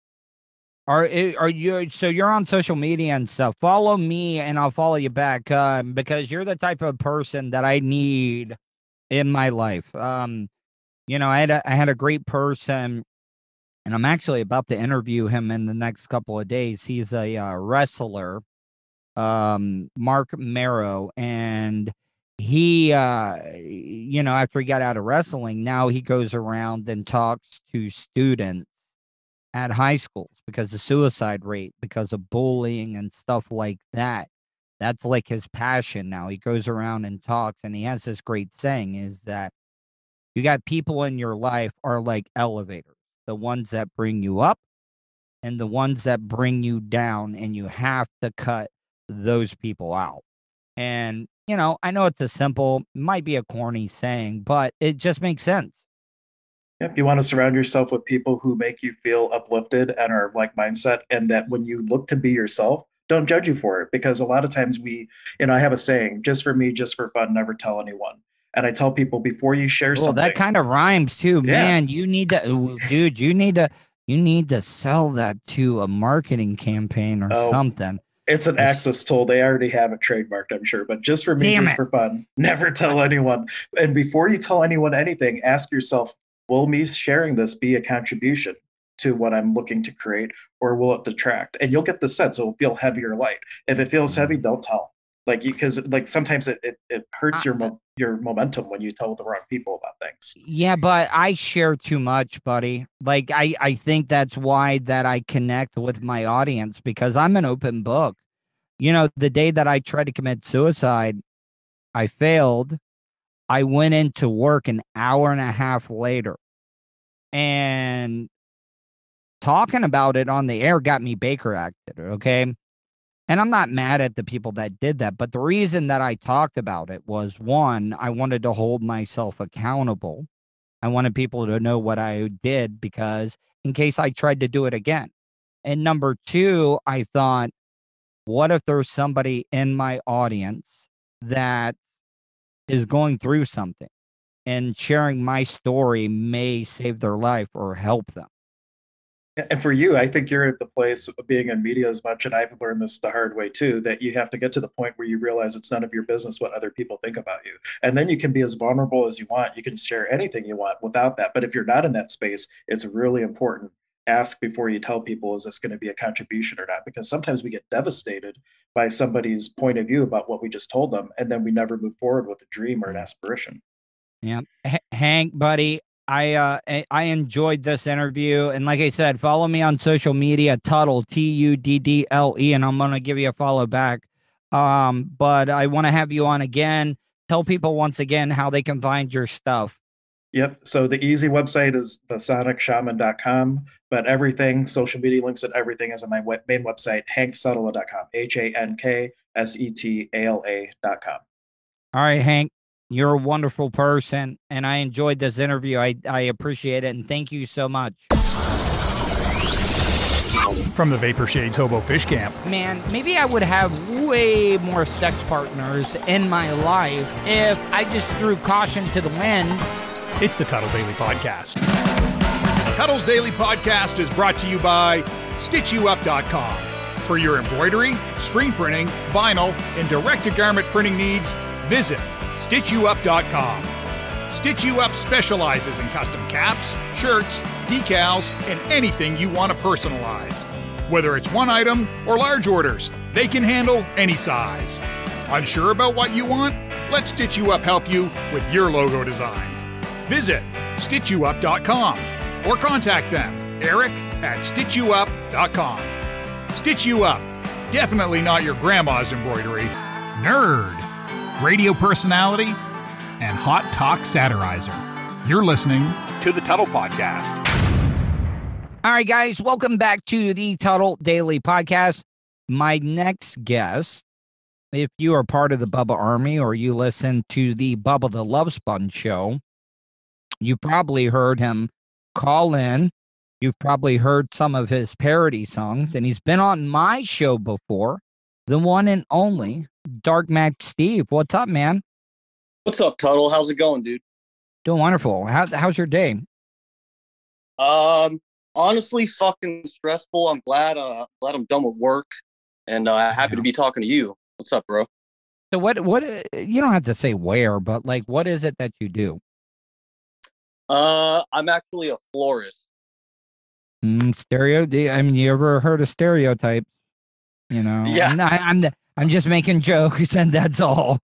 are are you so you're on social media and stuff? Follow me and I'll follow you back uh, because you're the type of person that I need in my life. Um, you know, I had a, I had a great person, and I'm actually about to interview him in the next couple of days. He's a uh, wrestler, um, Marc Mero, and he, uh, you know, after he got out of wrestling, now he goes around and talks to students at high schools because of suicide rate, because of bullying and stuff like that. That's like his passion now. He goes around and talks, and he has this great saying is that you got people in your life are like elevators, the ones that bring you up and the ones that bring you down, and you have to cut those people out. And, you know, I know it's a simple, might be a corny saying, but it just makes sense. Yep. You want to surround yourself with people who make you feel uplifted and are like mindset, and that when you look to be yourself, don't judge you for it. Because a lot of times we, you know, I have a saying, just for me, just for fun, never tell anyone. And I tell people before you share oh, Well, something. that kind of rhymes too, Yeah. man. You need to, dude. You need to, you need to sell that to a marketing campaign or Oh, something. It's an access tool. They already have it trademarked, I'm sure. But just for me, just it. for fun, never tell anyone. And before you tell anyone anything, ask yourself, will me sharing this be a contribution to what I'm looking to create, or will it detract? And you'll get the sense it'll feel heavy or light. If it feels heavy, mm-hmm. don't tell. Like you, because like sometimes it, it, it hurts your mo- your momentum when you tell the wrong people about things. Yeah, but I share too much, buddy. Like I, I think that's why that I connect with my audience because I'm an open book. You know, the day that I tried to commit suicide, I failed. I went into work an hour and a half later. And talking about it on the air got me Baker acted, okay? And I'm not mad at the people that did that, but the reason that I talked about it was one, I wanted to hold myself accountable. I wanted people to know what I did because in case I tried to do it again. And number two, I thought, what if there's somebody in my audience that is going through something and sharing my story may save their life or help them? And for you, I think you're at the place of being in media as much, and I've learned this the hard way too, that you have to get to the point where you realize it's none of your business what other people think about you. And then you can be as vulnerable as you want. You can share anything you want without that. But if you're not in that space, it's really important. Ask before you tell people, is this going to be a contribution or not? Because sometimes we get devastated by somebody's point of view about what we just told them, and then we never move forward with a dream or an aspiration. Yeah, H- Hank, buddy, I uh I- I enjoyed this interview, and like I said, follow me on social media, Tuddle T U D D L E, and I'm gonna give you a follow back. Um, but I want to have you on again. Tell people once again how they can find your stuff. Yep. So the easy website is thesonicshaman.com, but everything, social media links and everything is on my web, main website, hanksetala.com, H A N K S E T A L A.com. All right, Hank, you're a wonderful person, and I enjoyed this interview. I I appreciate it, and thank you so much. From the Vapor Shades Hobo Fish Camp. Man, maybe I would have way more sex partners in my life if I just threw caution to the wind. It's the Tuddle Daily Podcast. Tuddle's Daily Podcast is brought to you by StitchYouUp.com. For your embroidery, screen printing, vinyl, and direct to garment printing needs, visit StitchYouUp.com. Stitch You Up specializes in custom caps, shirts, decals, and anything you want to personalize. Whether it's one item or large orders, they can handle any size. Unsure about what you want? Let Stitch You Up help you with your logo design. Visit StitchYouUp.com or contact them, Eric at StitchYouUp.com. Stitch You Up, definitely not your grandma's embroidery. Nerd, radio personality, and hot talk satirizer. You're listening to the Tuddle Podcast. All right, guys, welcome back to the Tuddle Daily Podcast. My next guest, if you are part of the Bubba Army or you listen to the Bubba the Love Sponge show, you probably heard him call in. You've probably heard some of his parody songs, and he's been on my show before, the one and only Dark Mac Steve. What's up, man? What's up, Tuddle? How's it going, dude? Doing wonderful. How, how's your day? Um, honestly, fucking stressful. I'm glad. Uh, glad I'm done with work, and uh, happy to be talking to you. What's up, bro? So what? What? uh, You don't have to say where, but like, what is it that you do? Uh, I'm actually a florist. Mm, stereo. I mean, you ever heard of stereotypes? You know. Yeah. I'm, I, I'm. I'm just making jokes, and that's all.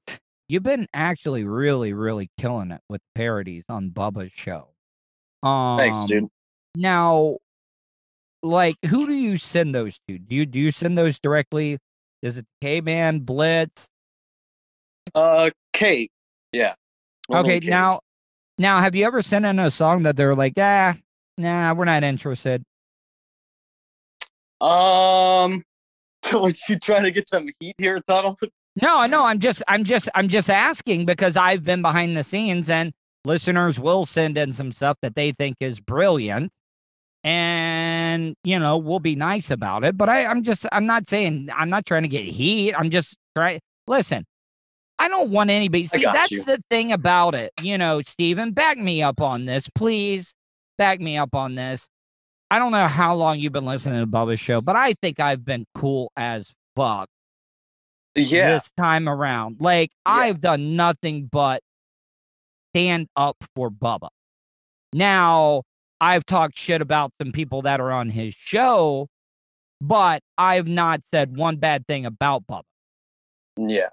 You've been actually really, really killing it with parodies on Bubba's show. Um, Thanks, dude. Now, like, who do you send those to? Do you do you send those directly? Is it K Man Blitz? Uh, Kate. Yeah. Okay, now, now, have you ever sent in a song that they're like, ah, nah, we're not interested? Um, was you trying to get some heat here, Tuddle? No, I know. I'm just, I'm just, I'm just asking because I've been behind the scenes and listeners will send in some stuff that they think is brilliant, and you know, we'll be nice about it. But I, I'm just, I'm not saying, I'm not trying to get heat. I'm just trying. Listen, I don't want anybody. See, that's you. the thing about it. You know, Steven, back me up on this, please. Back me up on this. I don't know how long you've been listening to Bubba's show, but I think I've been cool as fuck Yeah. this time around. Like I've done nothing but stand up for Bubba. Now, I've talked shit about some people that are on his show, but I've not said one bad thing about Bubba. Yeah.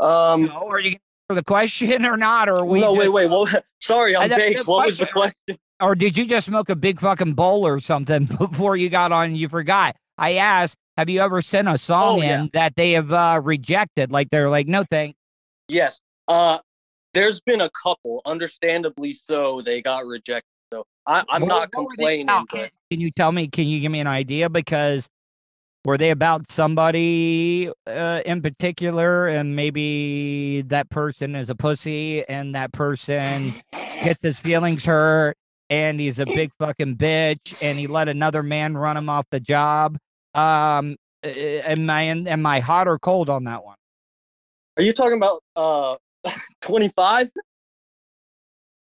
Um. No, are you for the question or not? Or are we no, wait, just- wait. Well, sorry, I'm baked. What was the question- or did you just smoke a big fucking bowl or something before you got on? and You forgot. I asked, have you ever sent a song Oh, in yeah. that they have uh, rejected? Like they're like, no thanks. Yes. Uh, there's been a couple, understandably so. They got rejected. So I, I'm What- not complaining, can you tell me? Can you give me an idea? Because were they about somebody uh, in particular, and maybe that person is a pussy, and that person gets his feelings hurt, and he's a big fucking bitch, and he let another man run him off the job? Um, uh, am I am I hot or cold on that one? are you talking about uh 25?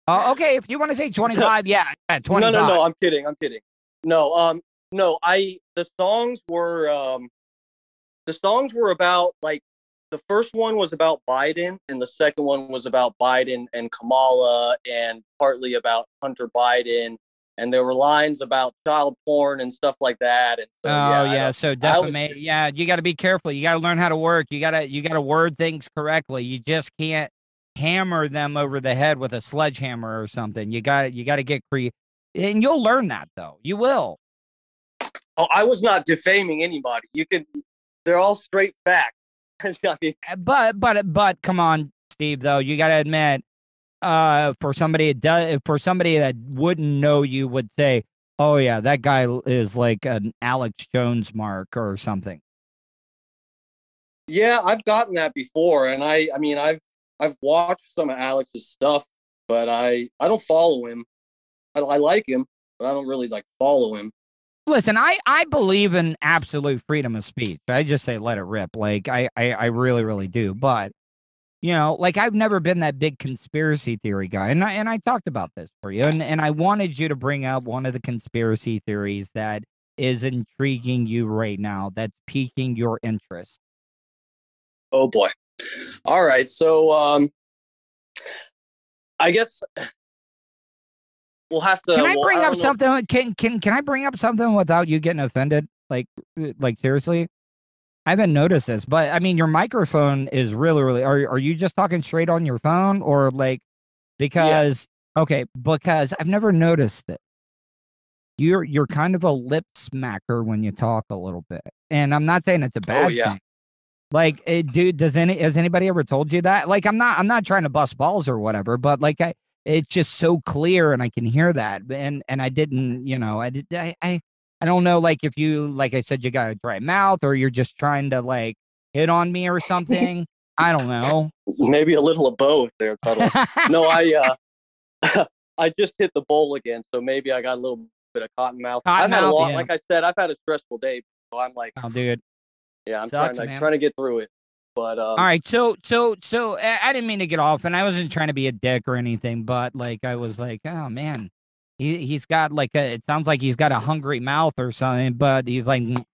Uh, okay, if you want to say twenty five, yeah, yeah, twenty No, no, no. I'm kidding. I'm kidding. No, um, no. I the songs were um, the songs were about like the first one was about Biden, and the second one was about Biden and Kamala, and partly about Hunter Biden. And there were lines about child porn and stuff like that. And so, Oh yeah, yeah, so defamation. Yeah, you got to be careful. You got to learn how to work. You gotta you gotta word things correctly. You just can't hammer them over the head with a sledgehammer or something. You got you got to get cre and you'll learn that though. You will. Oh, I was not defaming anybody. You can. They're all straight facts. Uh, But but but come on, Steve. Though you got to admit, uh, for somebody that does, for somebody that wouldn't know you would say, "Oh yeah, that guy is like an Alex Jones mark or something." Yeah, I've gotten that before, and I, I mean, I've, I've watched some of Alex's stuff, but I, I don't follow him. I, I like him, but I don't really like follow him. Listen, I I believe in absolute freedom of speech. I just say let it rip. Like I I, I really really do. But you know, like I've never been that big conspiracy theory guy, and I, and I talked about this for you, and and I wanted you to bring up one of the conspiracy theories that is intriguing you right now, that's piquing your interest. Oh boy. All right. So um I guess we'll have to Can I bring don't up know- something? Can can can I bring up something without you getting offended? Like uh, like seriously, I haven't noticed this, but I mean, your microphone is really really. Are are you just talking straight on your phone or like because okay because I've never noticed it. You're you're kind of a lip smacker when you talk a little bit, and I'm not saying it's a bad Oh, yeah. thing. Like, eh, dude, does any has anybody ever told you that? Like, I'm not I'm not trying to bust balls or whatever, but like I it's just so clear and I can hear that. And and I didn't, you know, I did I I, I don't know like if you like I said you got a dry mouth or you're just trying to like hit on me or something. I don't know. maybe a little of both there, no, I uh I just hit the bowl again, so maybe I got a little bit of cotton mouth. I've had a lot yeah. like I said, I've had a stressful day, so I'm like Oh, dude. yeah, I'm Sucks, trying to man. trying to get through it. But um All right, so so so I I didn't mean to get off, and I wasn't trying to be a dick or anything, but like I was like, oh man, he he's got like a. It sounds like he's got a hungry mouth or something, but he's like, "Mm,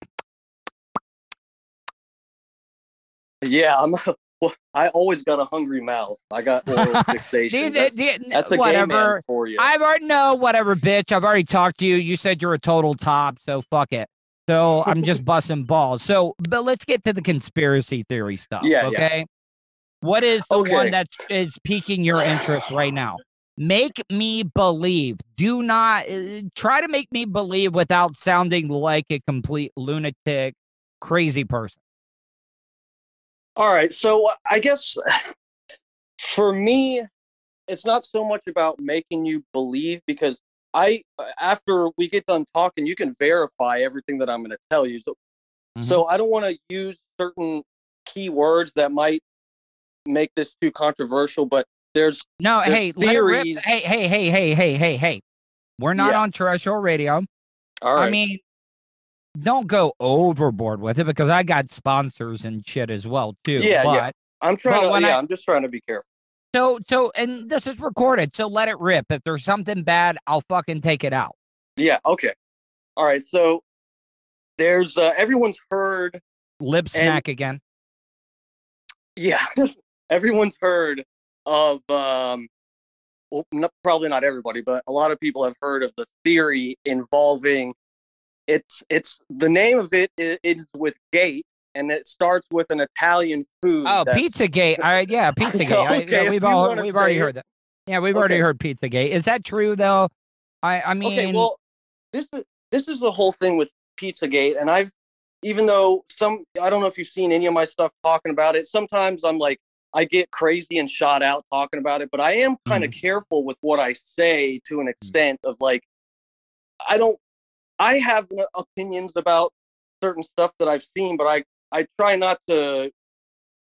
yeah, I'm well, I always got a hungry mouth. I got oral fixations. That's, that's a whatever. for you. I've already no whatever, bitch. I've already talked to you. You said you're a total top, so fuck it. So I'm just busting balls. So, but let's get to the conspiracy theory stuff. Yeah, yeah. Okay. What is the Okay. one that's is piquing your interest right now? Make me believe. Do not uh, try to make me believe without sounding like a complete lunatic, crazy person. All right, so I guess for me, it's not so much about making you believe because I, after we get done talking, you can verify everything that I'm going to tell you. So, Mm-hmm. so I don't want to use certain keywords that might make this too controversial. But there's No, there's hey, let it rip. theories. Hey, hey, hey, hey, hey, hey, hey. We're not Yeah. on terrestrial radio. All right. I mean, don't go overboard with it because I got sponsors and shit as well too. Yeah, but, yeah. I'm trying to. Yeah, I- I'm just trying to be careful. So, so, and this is recorded, so let it rip. If there's something bad, I'll fucking take it out. Yeah. Okay. All right. So there's uh, everyone's heard Lip smack again. yeah everyone's heard of um well n- probably not everybody but a lot of people have heard of the theory involving it's it's the name of it is, is with gate and it starts with an italian food Oh, Pizzagate. All right, yeah, Pizzagate. I- Okay, yeah, we've all we've already say heard that. Yeah, we've already Okay. heard Pizzagate. Is that true though? I I mean, okay well this is this is the whole thing with pizzagate and i've even though some i don't know if you've seen any of my stuff talking about it sometimes i'm like i get crazy and shot out talking about it but i am kind of Mm. careful with what i say to an extent of like i don't i have opinions about certain stuff that i've seen but i i try not to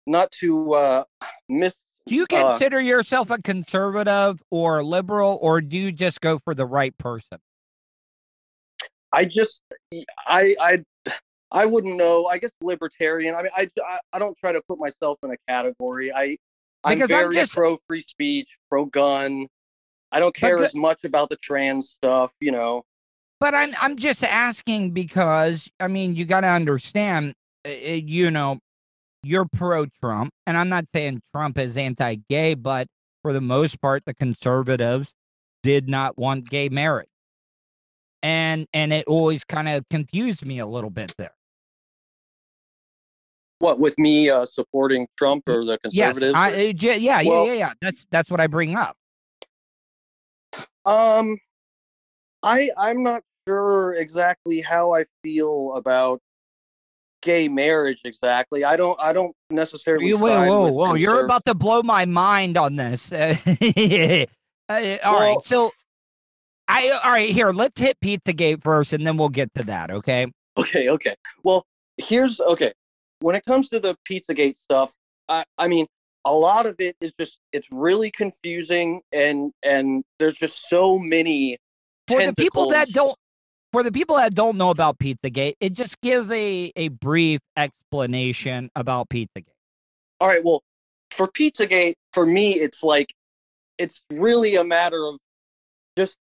not to uh miss do you uh, consider yourself a conservative or a liberal, or do you just go for the right person? I just I I I wouldn't know. I guess libertarian. I mean, I I, don't try to put myself in a category. I I'm Because I'm very just- pro free speech, pro gun. I don't care as much about the trans stuff, you know. But I'm I'm just asking because I mean you got to understand, uh, uh, you know, you're pro Trump, and I'm not saying Trump is anti-gay, but for the most part, the conservatives did not want gay marriage, and and it always kind of confused me a little bit there. What with me uh, supporting Trump or the Yes, conservatives? I, uh, yeah, yeah, Well- yeah, yeah. That's that's what I bring up. Um, I I'm not sure exactly how I feel about gay marriage exactly. I don't I don't necessarily. You, wait, whoa, whoa! You're about to blow my mind on this. Uh, all right, Well- so I all right here. Let's hit Pizzagate first, and then we'll get to that. Okay. Okay, okay. Well, here's okay. When it comes to the Pizzagate stuff, I I mean, a lot of it is just it's really confusing and and there's just so many For the people that don't for the people that don't know about Pizzagate, it just give a a brief explanation about Pizzagate. All right. Well, for Pizzagate, for me, it's like it's really a matter of just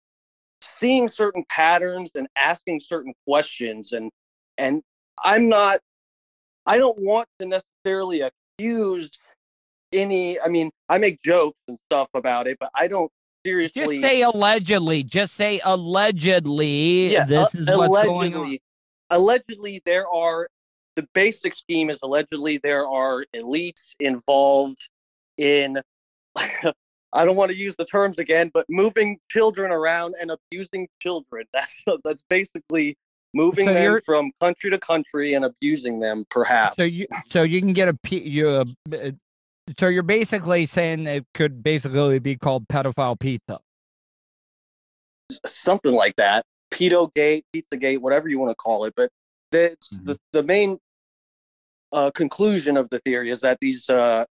seeing certain patterns and asking certain questions and and I'm not I don't want to necessarily accuse any I mean I make jokes and stuff about it but I don't seriously Just say allegedly. Just say allegedly. yeah, this uh, is what's going on. allegedly allegedly there are the basic scheme is allegedly there are elites involved in I don't want to use the terms again, but moving children around and abusing children. That's that's basically moving So them from country to country and abusing them, perhaps. So you so you can get a, you uh, uh, so you're basically saying it could basically be called pedophile pizza. something like that. Pedo gate, pizza gate, whatever you want to call it. But the Mm-hmm. the, the main uh, conclusion of the theory is that these uh,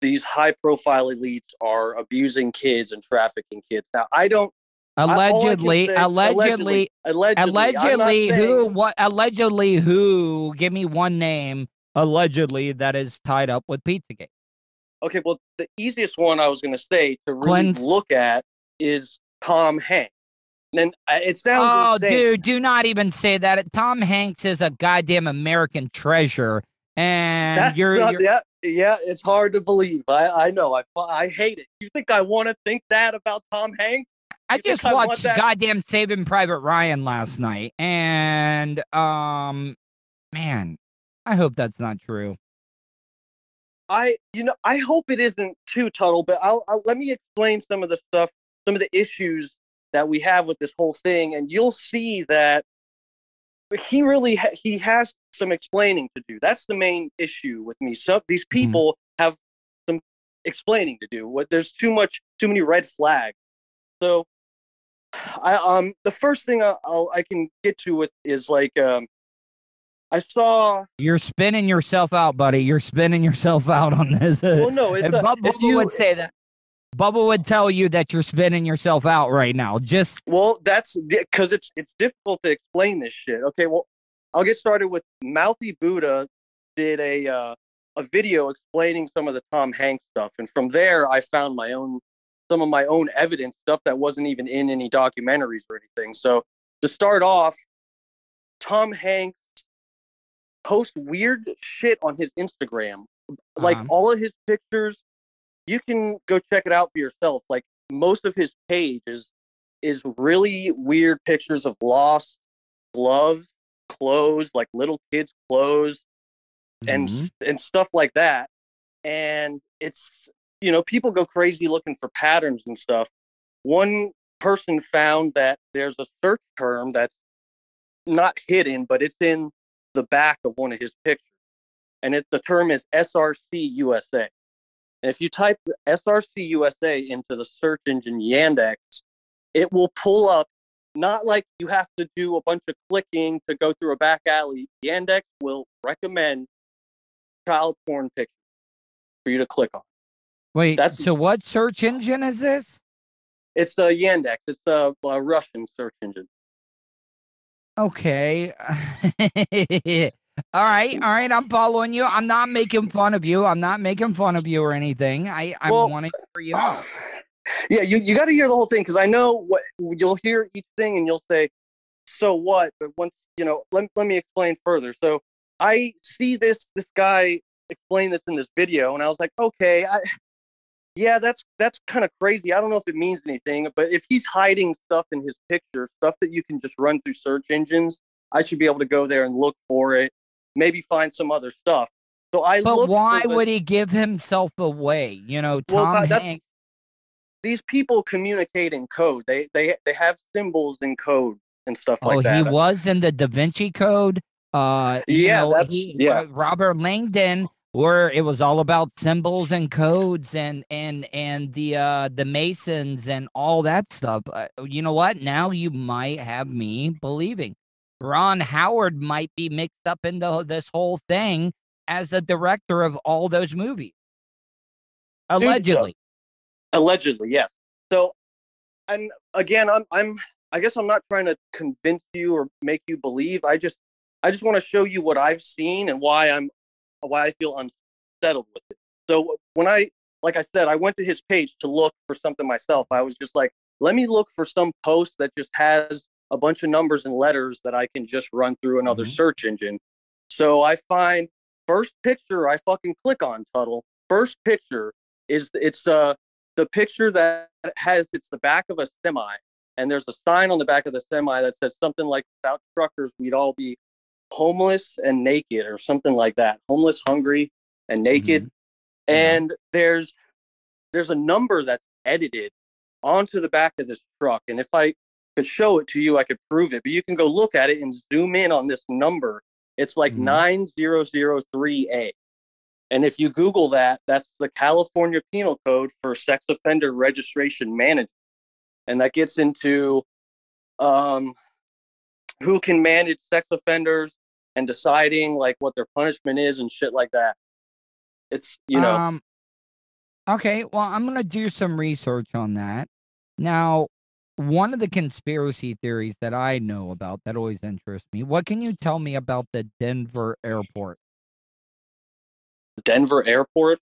these high profile elites are abusing kids and trafficking kids. Now I don't I- I Allegedly, say- allegedly, allegedly, allegedly, who what allegedly who give me one name allegedly that is tied up with Pizzagate. Okay, well, the easiest one I was going to say to really look at is Tom Hanks. And uh, it sounds Oh, insane. dude, do not even say that. Tom Hanks is a goddamn American treasure, and That's you're, not, you're yeah, yeah, it's hard to believe. I, I know. I, I hate it. You think I want to think that about Tom Hanks? I You think just I want watched that- goddamn Saving Private Ryan last night, and um, man, I hope that's not true. I, you know, I hope it isn't too Tuddle, but I'll, I'll let me explain some of the stuff, some of the issues that we have with this whole thing, and you'll see that he really ha- he has some explaining to do. That's the main issue with me. So these people have some explaining to do. What there's too much, too many red flags. So, I um the first thing I, I'll I can get to with is like um I saw You're spinning yourself out, buddy. You're spinning yourself out on this. Well, no, it's a- Bubba if you- would say that. Bubba would tell you that you're spinning yourself out right now. Just Well, that's because it's it's difficult to explain this shit. Okay, well, I'll get started with Mouthy Buddha did a uh, a video explaining some of the Tom Hanks stuff, and from there I found my own some of my own evidence stuff that wasn't even in any documentaries or anything. So to start off, Tom Hanks posts weird shit on his Instagram, like Uh-huh. all of his pictures. You can go check it out for yourself. Like most of his page is is really weird pictures of lost gloves, clothes, like little kids' clothes, and Mhm. s and stuff like that. And it's you know people go crazy looking for patterns and stuff. One person found that there's a search term that's not hidden, but it's in the back of one of his pictures, and it the term is SRC USA. And if you type the SRC USA into the search engine Yandex, it will pull up. Not like you have to do a bunch of clicking to go through a back alley. Yandex will recommend child porn pictures for you to click on. wait. That's- so what search engine is this? It's the Yandex. It's a Russian search engine. Okay. all right. All right. I'm following you. I'm not making fun of you. I'm not making fun of you or anything. I I Well- want to hear you out. Yeah, you, you got to hear the whole thing because I know what you'll hear each thing and you'll say, so what? But once, you know, let, let me explain further. So I see this this guy explain this in this video and I was like, okay, I yeah, that's that's kind of crazy. I don't know if it means anything, but if he's hiding stuff in his picture, stuff that you can just run through search engines, I should be able to go there and look for it, maybe find some other stuff. So I But why the- would he give himself away? You know, Well, Tom that's- Hanks. these people communicate in code. They they they have symbols in code and stuff Oh, like that. Oh, he was in the Da Vinci Code. Uh, Yeah, know, that's- he- yeah. uh, Robert Langdon, where it was all about symbols and codes and and and the uh the Masons and all that stuff. Uh, you know what? Now you might have me believing Ron Howard might be mixed up into this whole thing as the director of all those movies. Allegedly. Allegedly, yes. So, and again, I'm I'm I guess I'm not trying to convince you or make you believe. I just I just want to show you what I've seen and why I'm why I feel unsettled with it. So when I like I said, I went to his page to look for something myself. I was just like, let me look for some post that just has a bunch of numbers and letters that I can just run through another search engine. So I find first picture I fucking click on Tuddle. First picture is it's uh the picture that has it's the back of a semi and there's a sign on the back of the semi that says something like without truckers we'd all be homeless and naked or something like that. Homeless hungry and naked. And there's there's a number that's edited onto the back of this truck. And if i could show it to you i could prove it. But you can go look at it and zoom in on this number. It's like 9003a and if you google that that's the california penal code for sex offender registration management. And that gets into um, who can manage sex offenders and deciding like what their punishment is and shit like that. It's you know Um, okay, well, I'm gonna do some research on that. Now, one of the conspiracy theories that I know about that always interests me. What can you tell me about the Denver airport? Denver airport.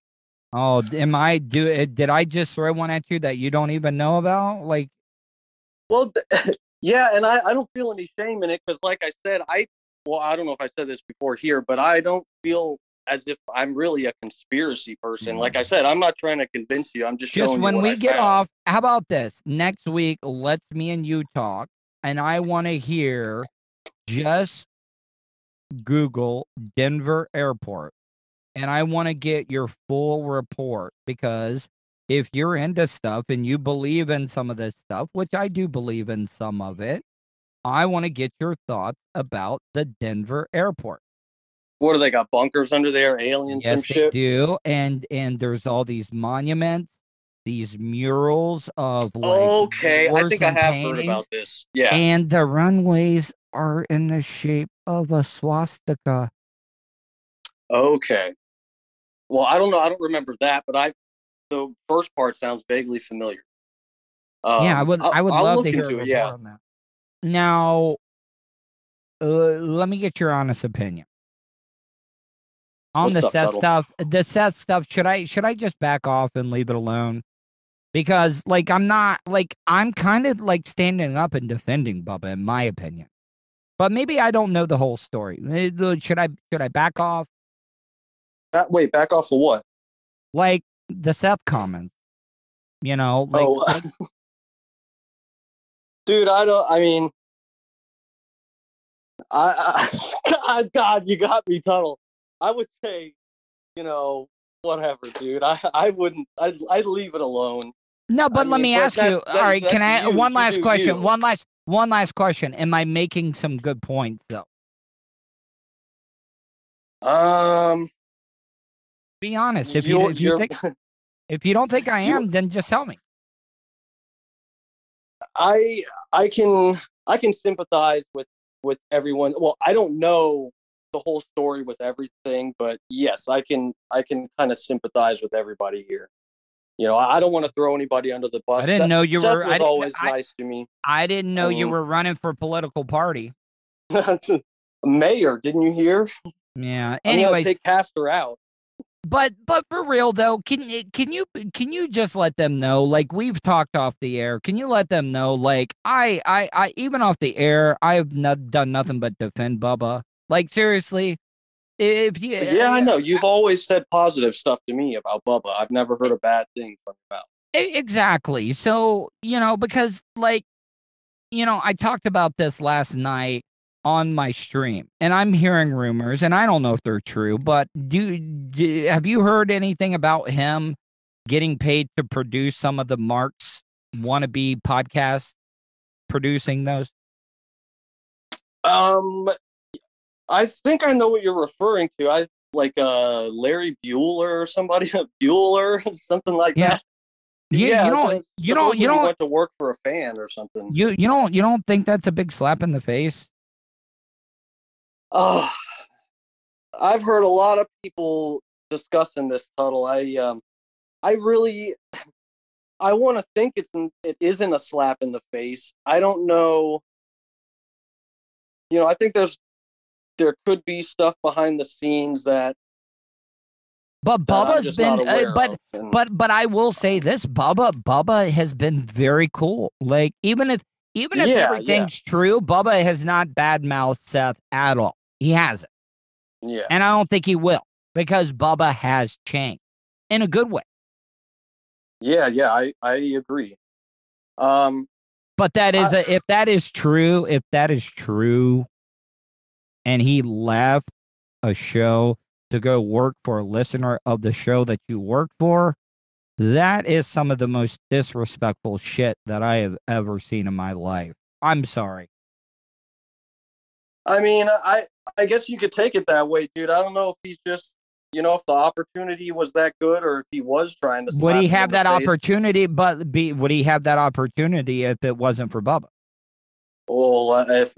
Oh, am I do? uh, Did I just throw one at you that you don't even know about? Like, Well, yeah, and I, I don't feel any shame in it because, like I said, I well, I don't know if I said this before here, but I don't feel as if I'm really a conspiracy person. Like I mm. said, I'm not trying to convince you. I'm just just showing you when we I get found. off, how about this? Next week, let's me and you talk, and I want to hear just Google Denver Airport, and I want to get your full report because if you're into stuff and you believe in some of this stuff, which I do believe in some of it, I want to get your thoughts about the Denver Airport. What do they got? Bunkers under there, aliens Yes, and they shit. do, and and there's all these monuments, these murals of like Okay, I think I have heard about this. Yeah. and the runways are in the shape of a swastika. Okay. Well, I don't know. I don't remember that, but I the first part sounds vaguely familiar. Um, yeah, I would I'll- would I'll love to hear it. Yeah. on that. Now, uh, let me get your honest opinion on What's the up, set Tuddle? stuff. The set stuff. Should I should I just back off and leave it alone? Because like I'm not like I'm kind of like standing up and defending Bubba in my opinion, but maybe I don't know the whole story. Should I should I back off? That, wait, back off the what? Like the Seth comments, you know, like, oh, like dude, I don't. I mean, I, I God, you got me, tunnel I would say, you know, whatever, dude. I, I wouldn't. I'd, I'd leave it alone. No, but let mean, me but ask you. All right, can I you. one last question? you. One last one last question. Am I making some good points though? Um, Be honest. If you if you think if you don't think I am, then just tell me. I I can I can sympathize with with everyone. Well, I don't know the whole story with everything, but yes, I can I can kind of sympathize with everybody here. You know, I don't want to throw anybody under the bus. I didn't Seth- know you Seth were- I Was always I- nice to me. I didn't know you Um, were running for political party. Mayor, didn't you hear? Yeah. Gonna take Castor out. But but for real though, can eh, can you can you just let them know? Like we've talked off the air. Can you let them know? Like I I I even off the air, I've not done nothing but defend Bubba. Like seriously, if you Yeah, I eh, know. Eh, you've always said positive stuff to me about Bubba. I've never heard a bad thing from about. Exactly. So, you know, because like, you know, I talked about this last night on my stream and I'm hearing rumors and I don't know if they're true, but do, do have you heard anything about him getting paid to produce some of the Marks wannabe podcasts producing those? Um, I think I know what you're referring to. I like uh Larry Bueller or somebody, Bueller, something like Yeah. that. You, yeah, you don't you don't you don't went to work for a fan or something. you you don't you don't think that's a big slap in the face? Oh, I've heard a lot of people discussing this Tuddle. I um, I really, I want to think it's it isn't a slap in the face. I don't know. You know, I think there's there could be stuff behind the scenes that But that Bubba's just been, uh, but and- but but I will say this: Bubba Bubba has been very cool. Like even if even if Yeah, yeah. everything's true, Bubba has not bad badmouthed Seth at all. He hasn't, yeah, and I don't think he will because Bubba has changed in a good way. yeah, yeah. I I agree. Um, But that is I- a, if that is true, if that is true, and he left a show to go work for a listener of the show that you work for, that is some of the most disrespectful shit that I have ever seen in my life. I'm sorry. I mean, I I guess you could take it that way, dude. I don't know if he's just you know if the opportunity was that good or if he was trying to. Would he have that face. opportunity? But be would he have that opportunity if it wasn't for Bubba? Well, uh, if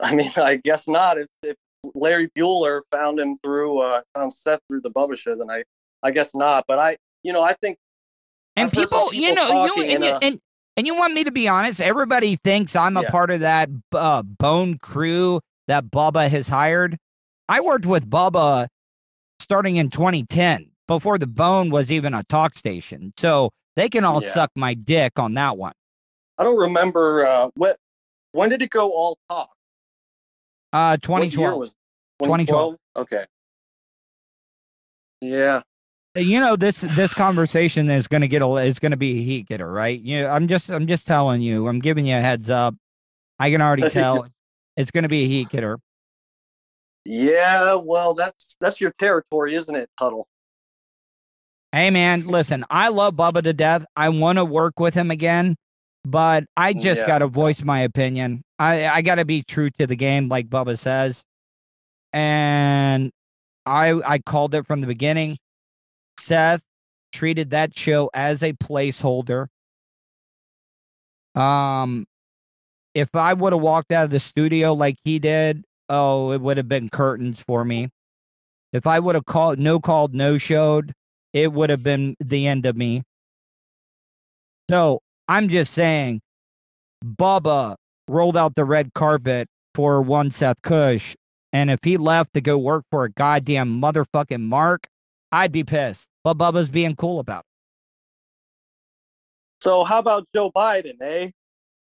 I mean, I guess not. If, if Larry Bueller found him through uh, found Seth through the Bubba show, then I I guess not. But I, you know, I think And some people, you know, you, and, you, a- and and you want me to be honest? Everybody thinks I'm a Yeah. part of that uh, bone crew that Bubba has hired. I worked with Bubba starting in 2010 before the Bone was even a talk station, so they can all Yeah. suck my dick on that one. I don't remember uh, what when did it go all talk? Uh, What year 2012. was 2012. 2012? Okay. Yeah. you know this this conversation is going to get a is going to be a heat getter, right? You, I'm just I'm just telling you. I'm giving you a heads up. I can already tell it's going to be a heat getter. Yeah, well, that's that's your territory, isn't it, Tuddle? Hey man, listen, I love Bubba to death. I want to work with him again, but I just Yeah. got to voice my opinion. I I got to be true to the game, like Bubba says, and I I called it from the beginning. Seth treated that show as a placeholder. Um, if I would have walked out of the studio like he did, oh, it would have been curtains for me. If I would have called no called no showed, it would have been the end of me. So I'm just saying, Bubba rolled out the red carpet for one Seth Cush, and if he left to go work for a goddamn motherfucking Mark, I'd be pissed. But Bubba's being cool about it. So how about Joe Biden, eh?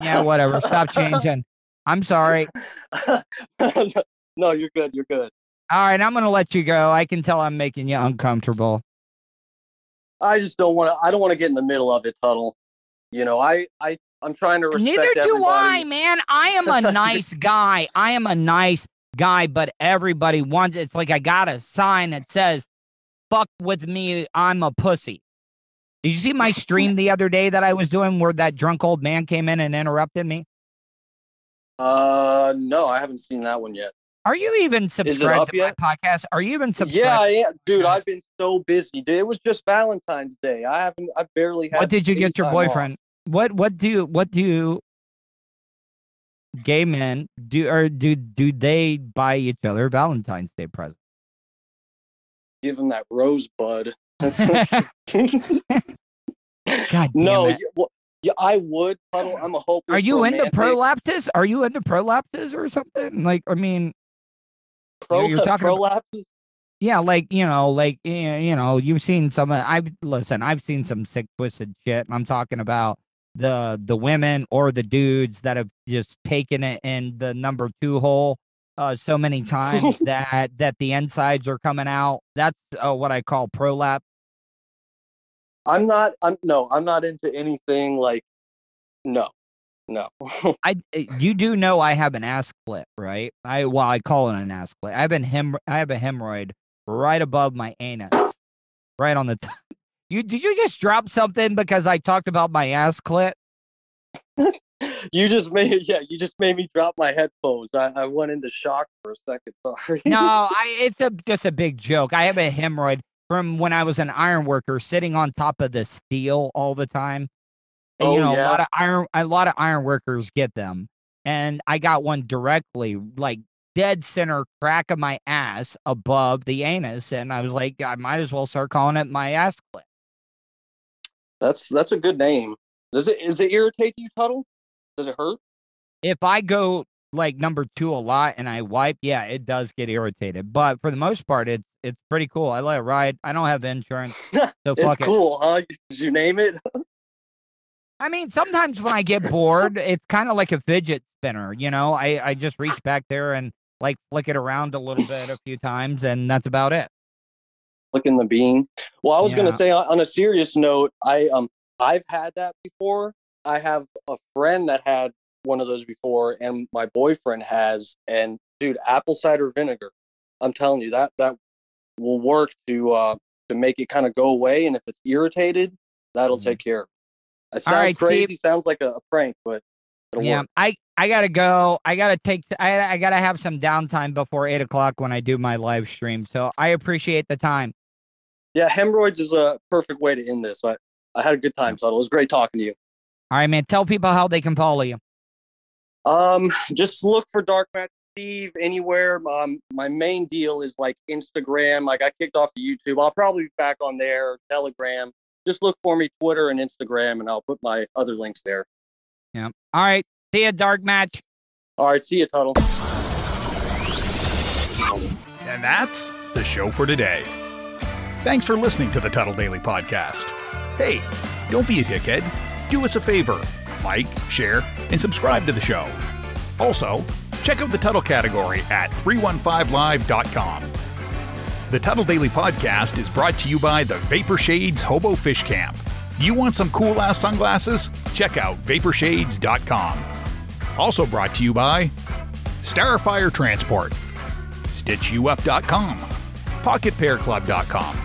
Yeah, whatever. Stop changing. I'm sorry. no, you're good. You're good. All right, I'm gonna let you go. I can tell I'm making you uncomfortable. I just don't want to. I don't want to get in the middle of it, Tuddle. You know, I, I, I'm trying to respect. Neither do everybody. I, man. I am a nice guy. I am a nice guy, but everybody wants it's like I got a sign that says, fuck with me, I'm a pussy. Did you see my stream the other day that I was doing where that drunk old man came in and interrupted me? Uh, no, I haven't seen that one yet. Are you even subscribed to yet? my podcast? Are you even subscribed? Yeah, I am, dude. I've been so busy. Dude, it was just Valentine's Day. I haven't. I barely had. What did you get your boyfriend? off. What what do what do gay men do or do do they buy each other Valentine's Day presents? Give him that rosebud. God damn no, it. y- well, yeah, I would. Tuddle, I'm a hopeless. Are you into prolapses? Are you into prolapses or something? Like, I mean, Pro, you're talking about- yeah, like you know, like you know, you've seen some. I've listen. I've seen some sick, twisted shit. I'm talking about the the women or the dudes that have just taken it in the number two hole uh, so many times that that the insides are coming out. That's uh, what I call prolapse. I'm not. I'm no. I'm not into anything like. No, no. I eh, you do know I have an ass clit, right? I well, I call it an ass clit. I have an hem I have a hemorrhoid right above my anus, right on the top. You did you just drop something because I talked about my ass clit? you just made. Yeah, you just made me drop my headphones. I, I went into shock for a second. Sorry. No, I it's a just a big joke. I have a hemorrhoid from when I was an iron worker, sitting on top of the steel all the time. And, you Oh, know, a lot of iron a lot of iron workers get them, and I got one directly, like dead center crack of my ass above the anus, and I was like, I might as well start calling it my ass clit. That's that's a good name. Does it is it irritate you, Tuddle? Does it hurt? If I go like number two a lot and I wipe, yeah, it does get irritated. But for the most part, it's it's pretty cool. I let it ride. I don't have the insurance, so fuck it. cool, huh? Did you name it? I mean, sometimes when I get bored, it's kind of like a fidget spinner. You know, I I just reach back there and like flick it around a little bit a few times, and that's about it. Flicking the bean. Well, I was gonna say on a serious note, I um I've had that before. I have a friend that had one of those before, and my boyfriend has. And dude, apple cider vinegar. I'm telling you that that will work to uh to make it kind of go away. And if it's irritated, that'll take care. of it. Sounds Mm-hmm. right, Steve. crazy, sounds like a, a prank, but it'll yeah, work. I I gotta go. I gotta take. I I gotta have some downtime before eight o'clock when I do my live stream. So I appreciate the time. Yeah, hemorrhoids is a perfect way to end this. I, I had a good time, Tuddle. It was great talking to you. All right, man. Tell people how they can follow you. Um, just look for Dark Match Steve anywhere. Um, my main deal is like Instagram. Like I kicked off the YouTube. I'll probably be back on there. Telegram. Just look for me Twitter and Instagram, and I'll put my other links there. Yeah. All right. See ya, dark match. All right, see you, Tuddle. And that's the show for today. Thanks for listening to the Tuddle Daily Podcast. Hey, don't be a dickhead. Do us a favor like, share, and subscribe to the show. Also, check out the Tuddle category at 315live.com. The Tuddle Daily Podcast is brought to you by the Vapor Shades Hobo Fish Camp. You want some cool ass sunglasses? Check out vaporshades.com. Also brought to you by Starfire Transport, StitchYouUp.com, PocketPairClub.com.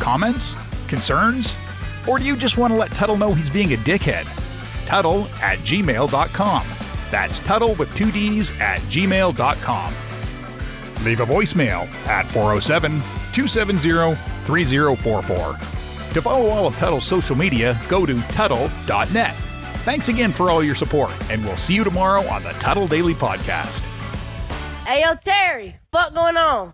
Comments? Concerns? Or do you just want to let Tuddle know he's being a dickhead? Tuddle at gmail.com. That's Tuddle with two D's at gmail.com. Leave a voicemail at 407 270 3044. To follow all of Tuddle's social media, go to Tuddle.net. Thanks again for all your support, and we'll see you tomorrow on the Tuddle Daily Podcast. Hey, yo, Terry, fuck going on?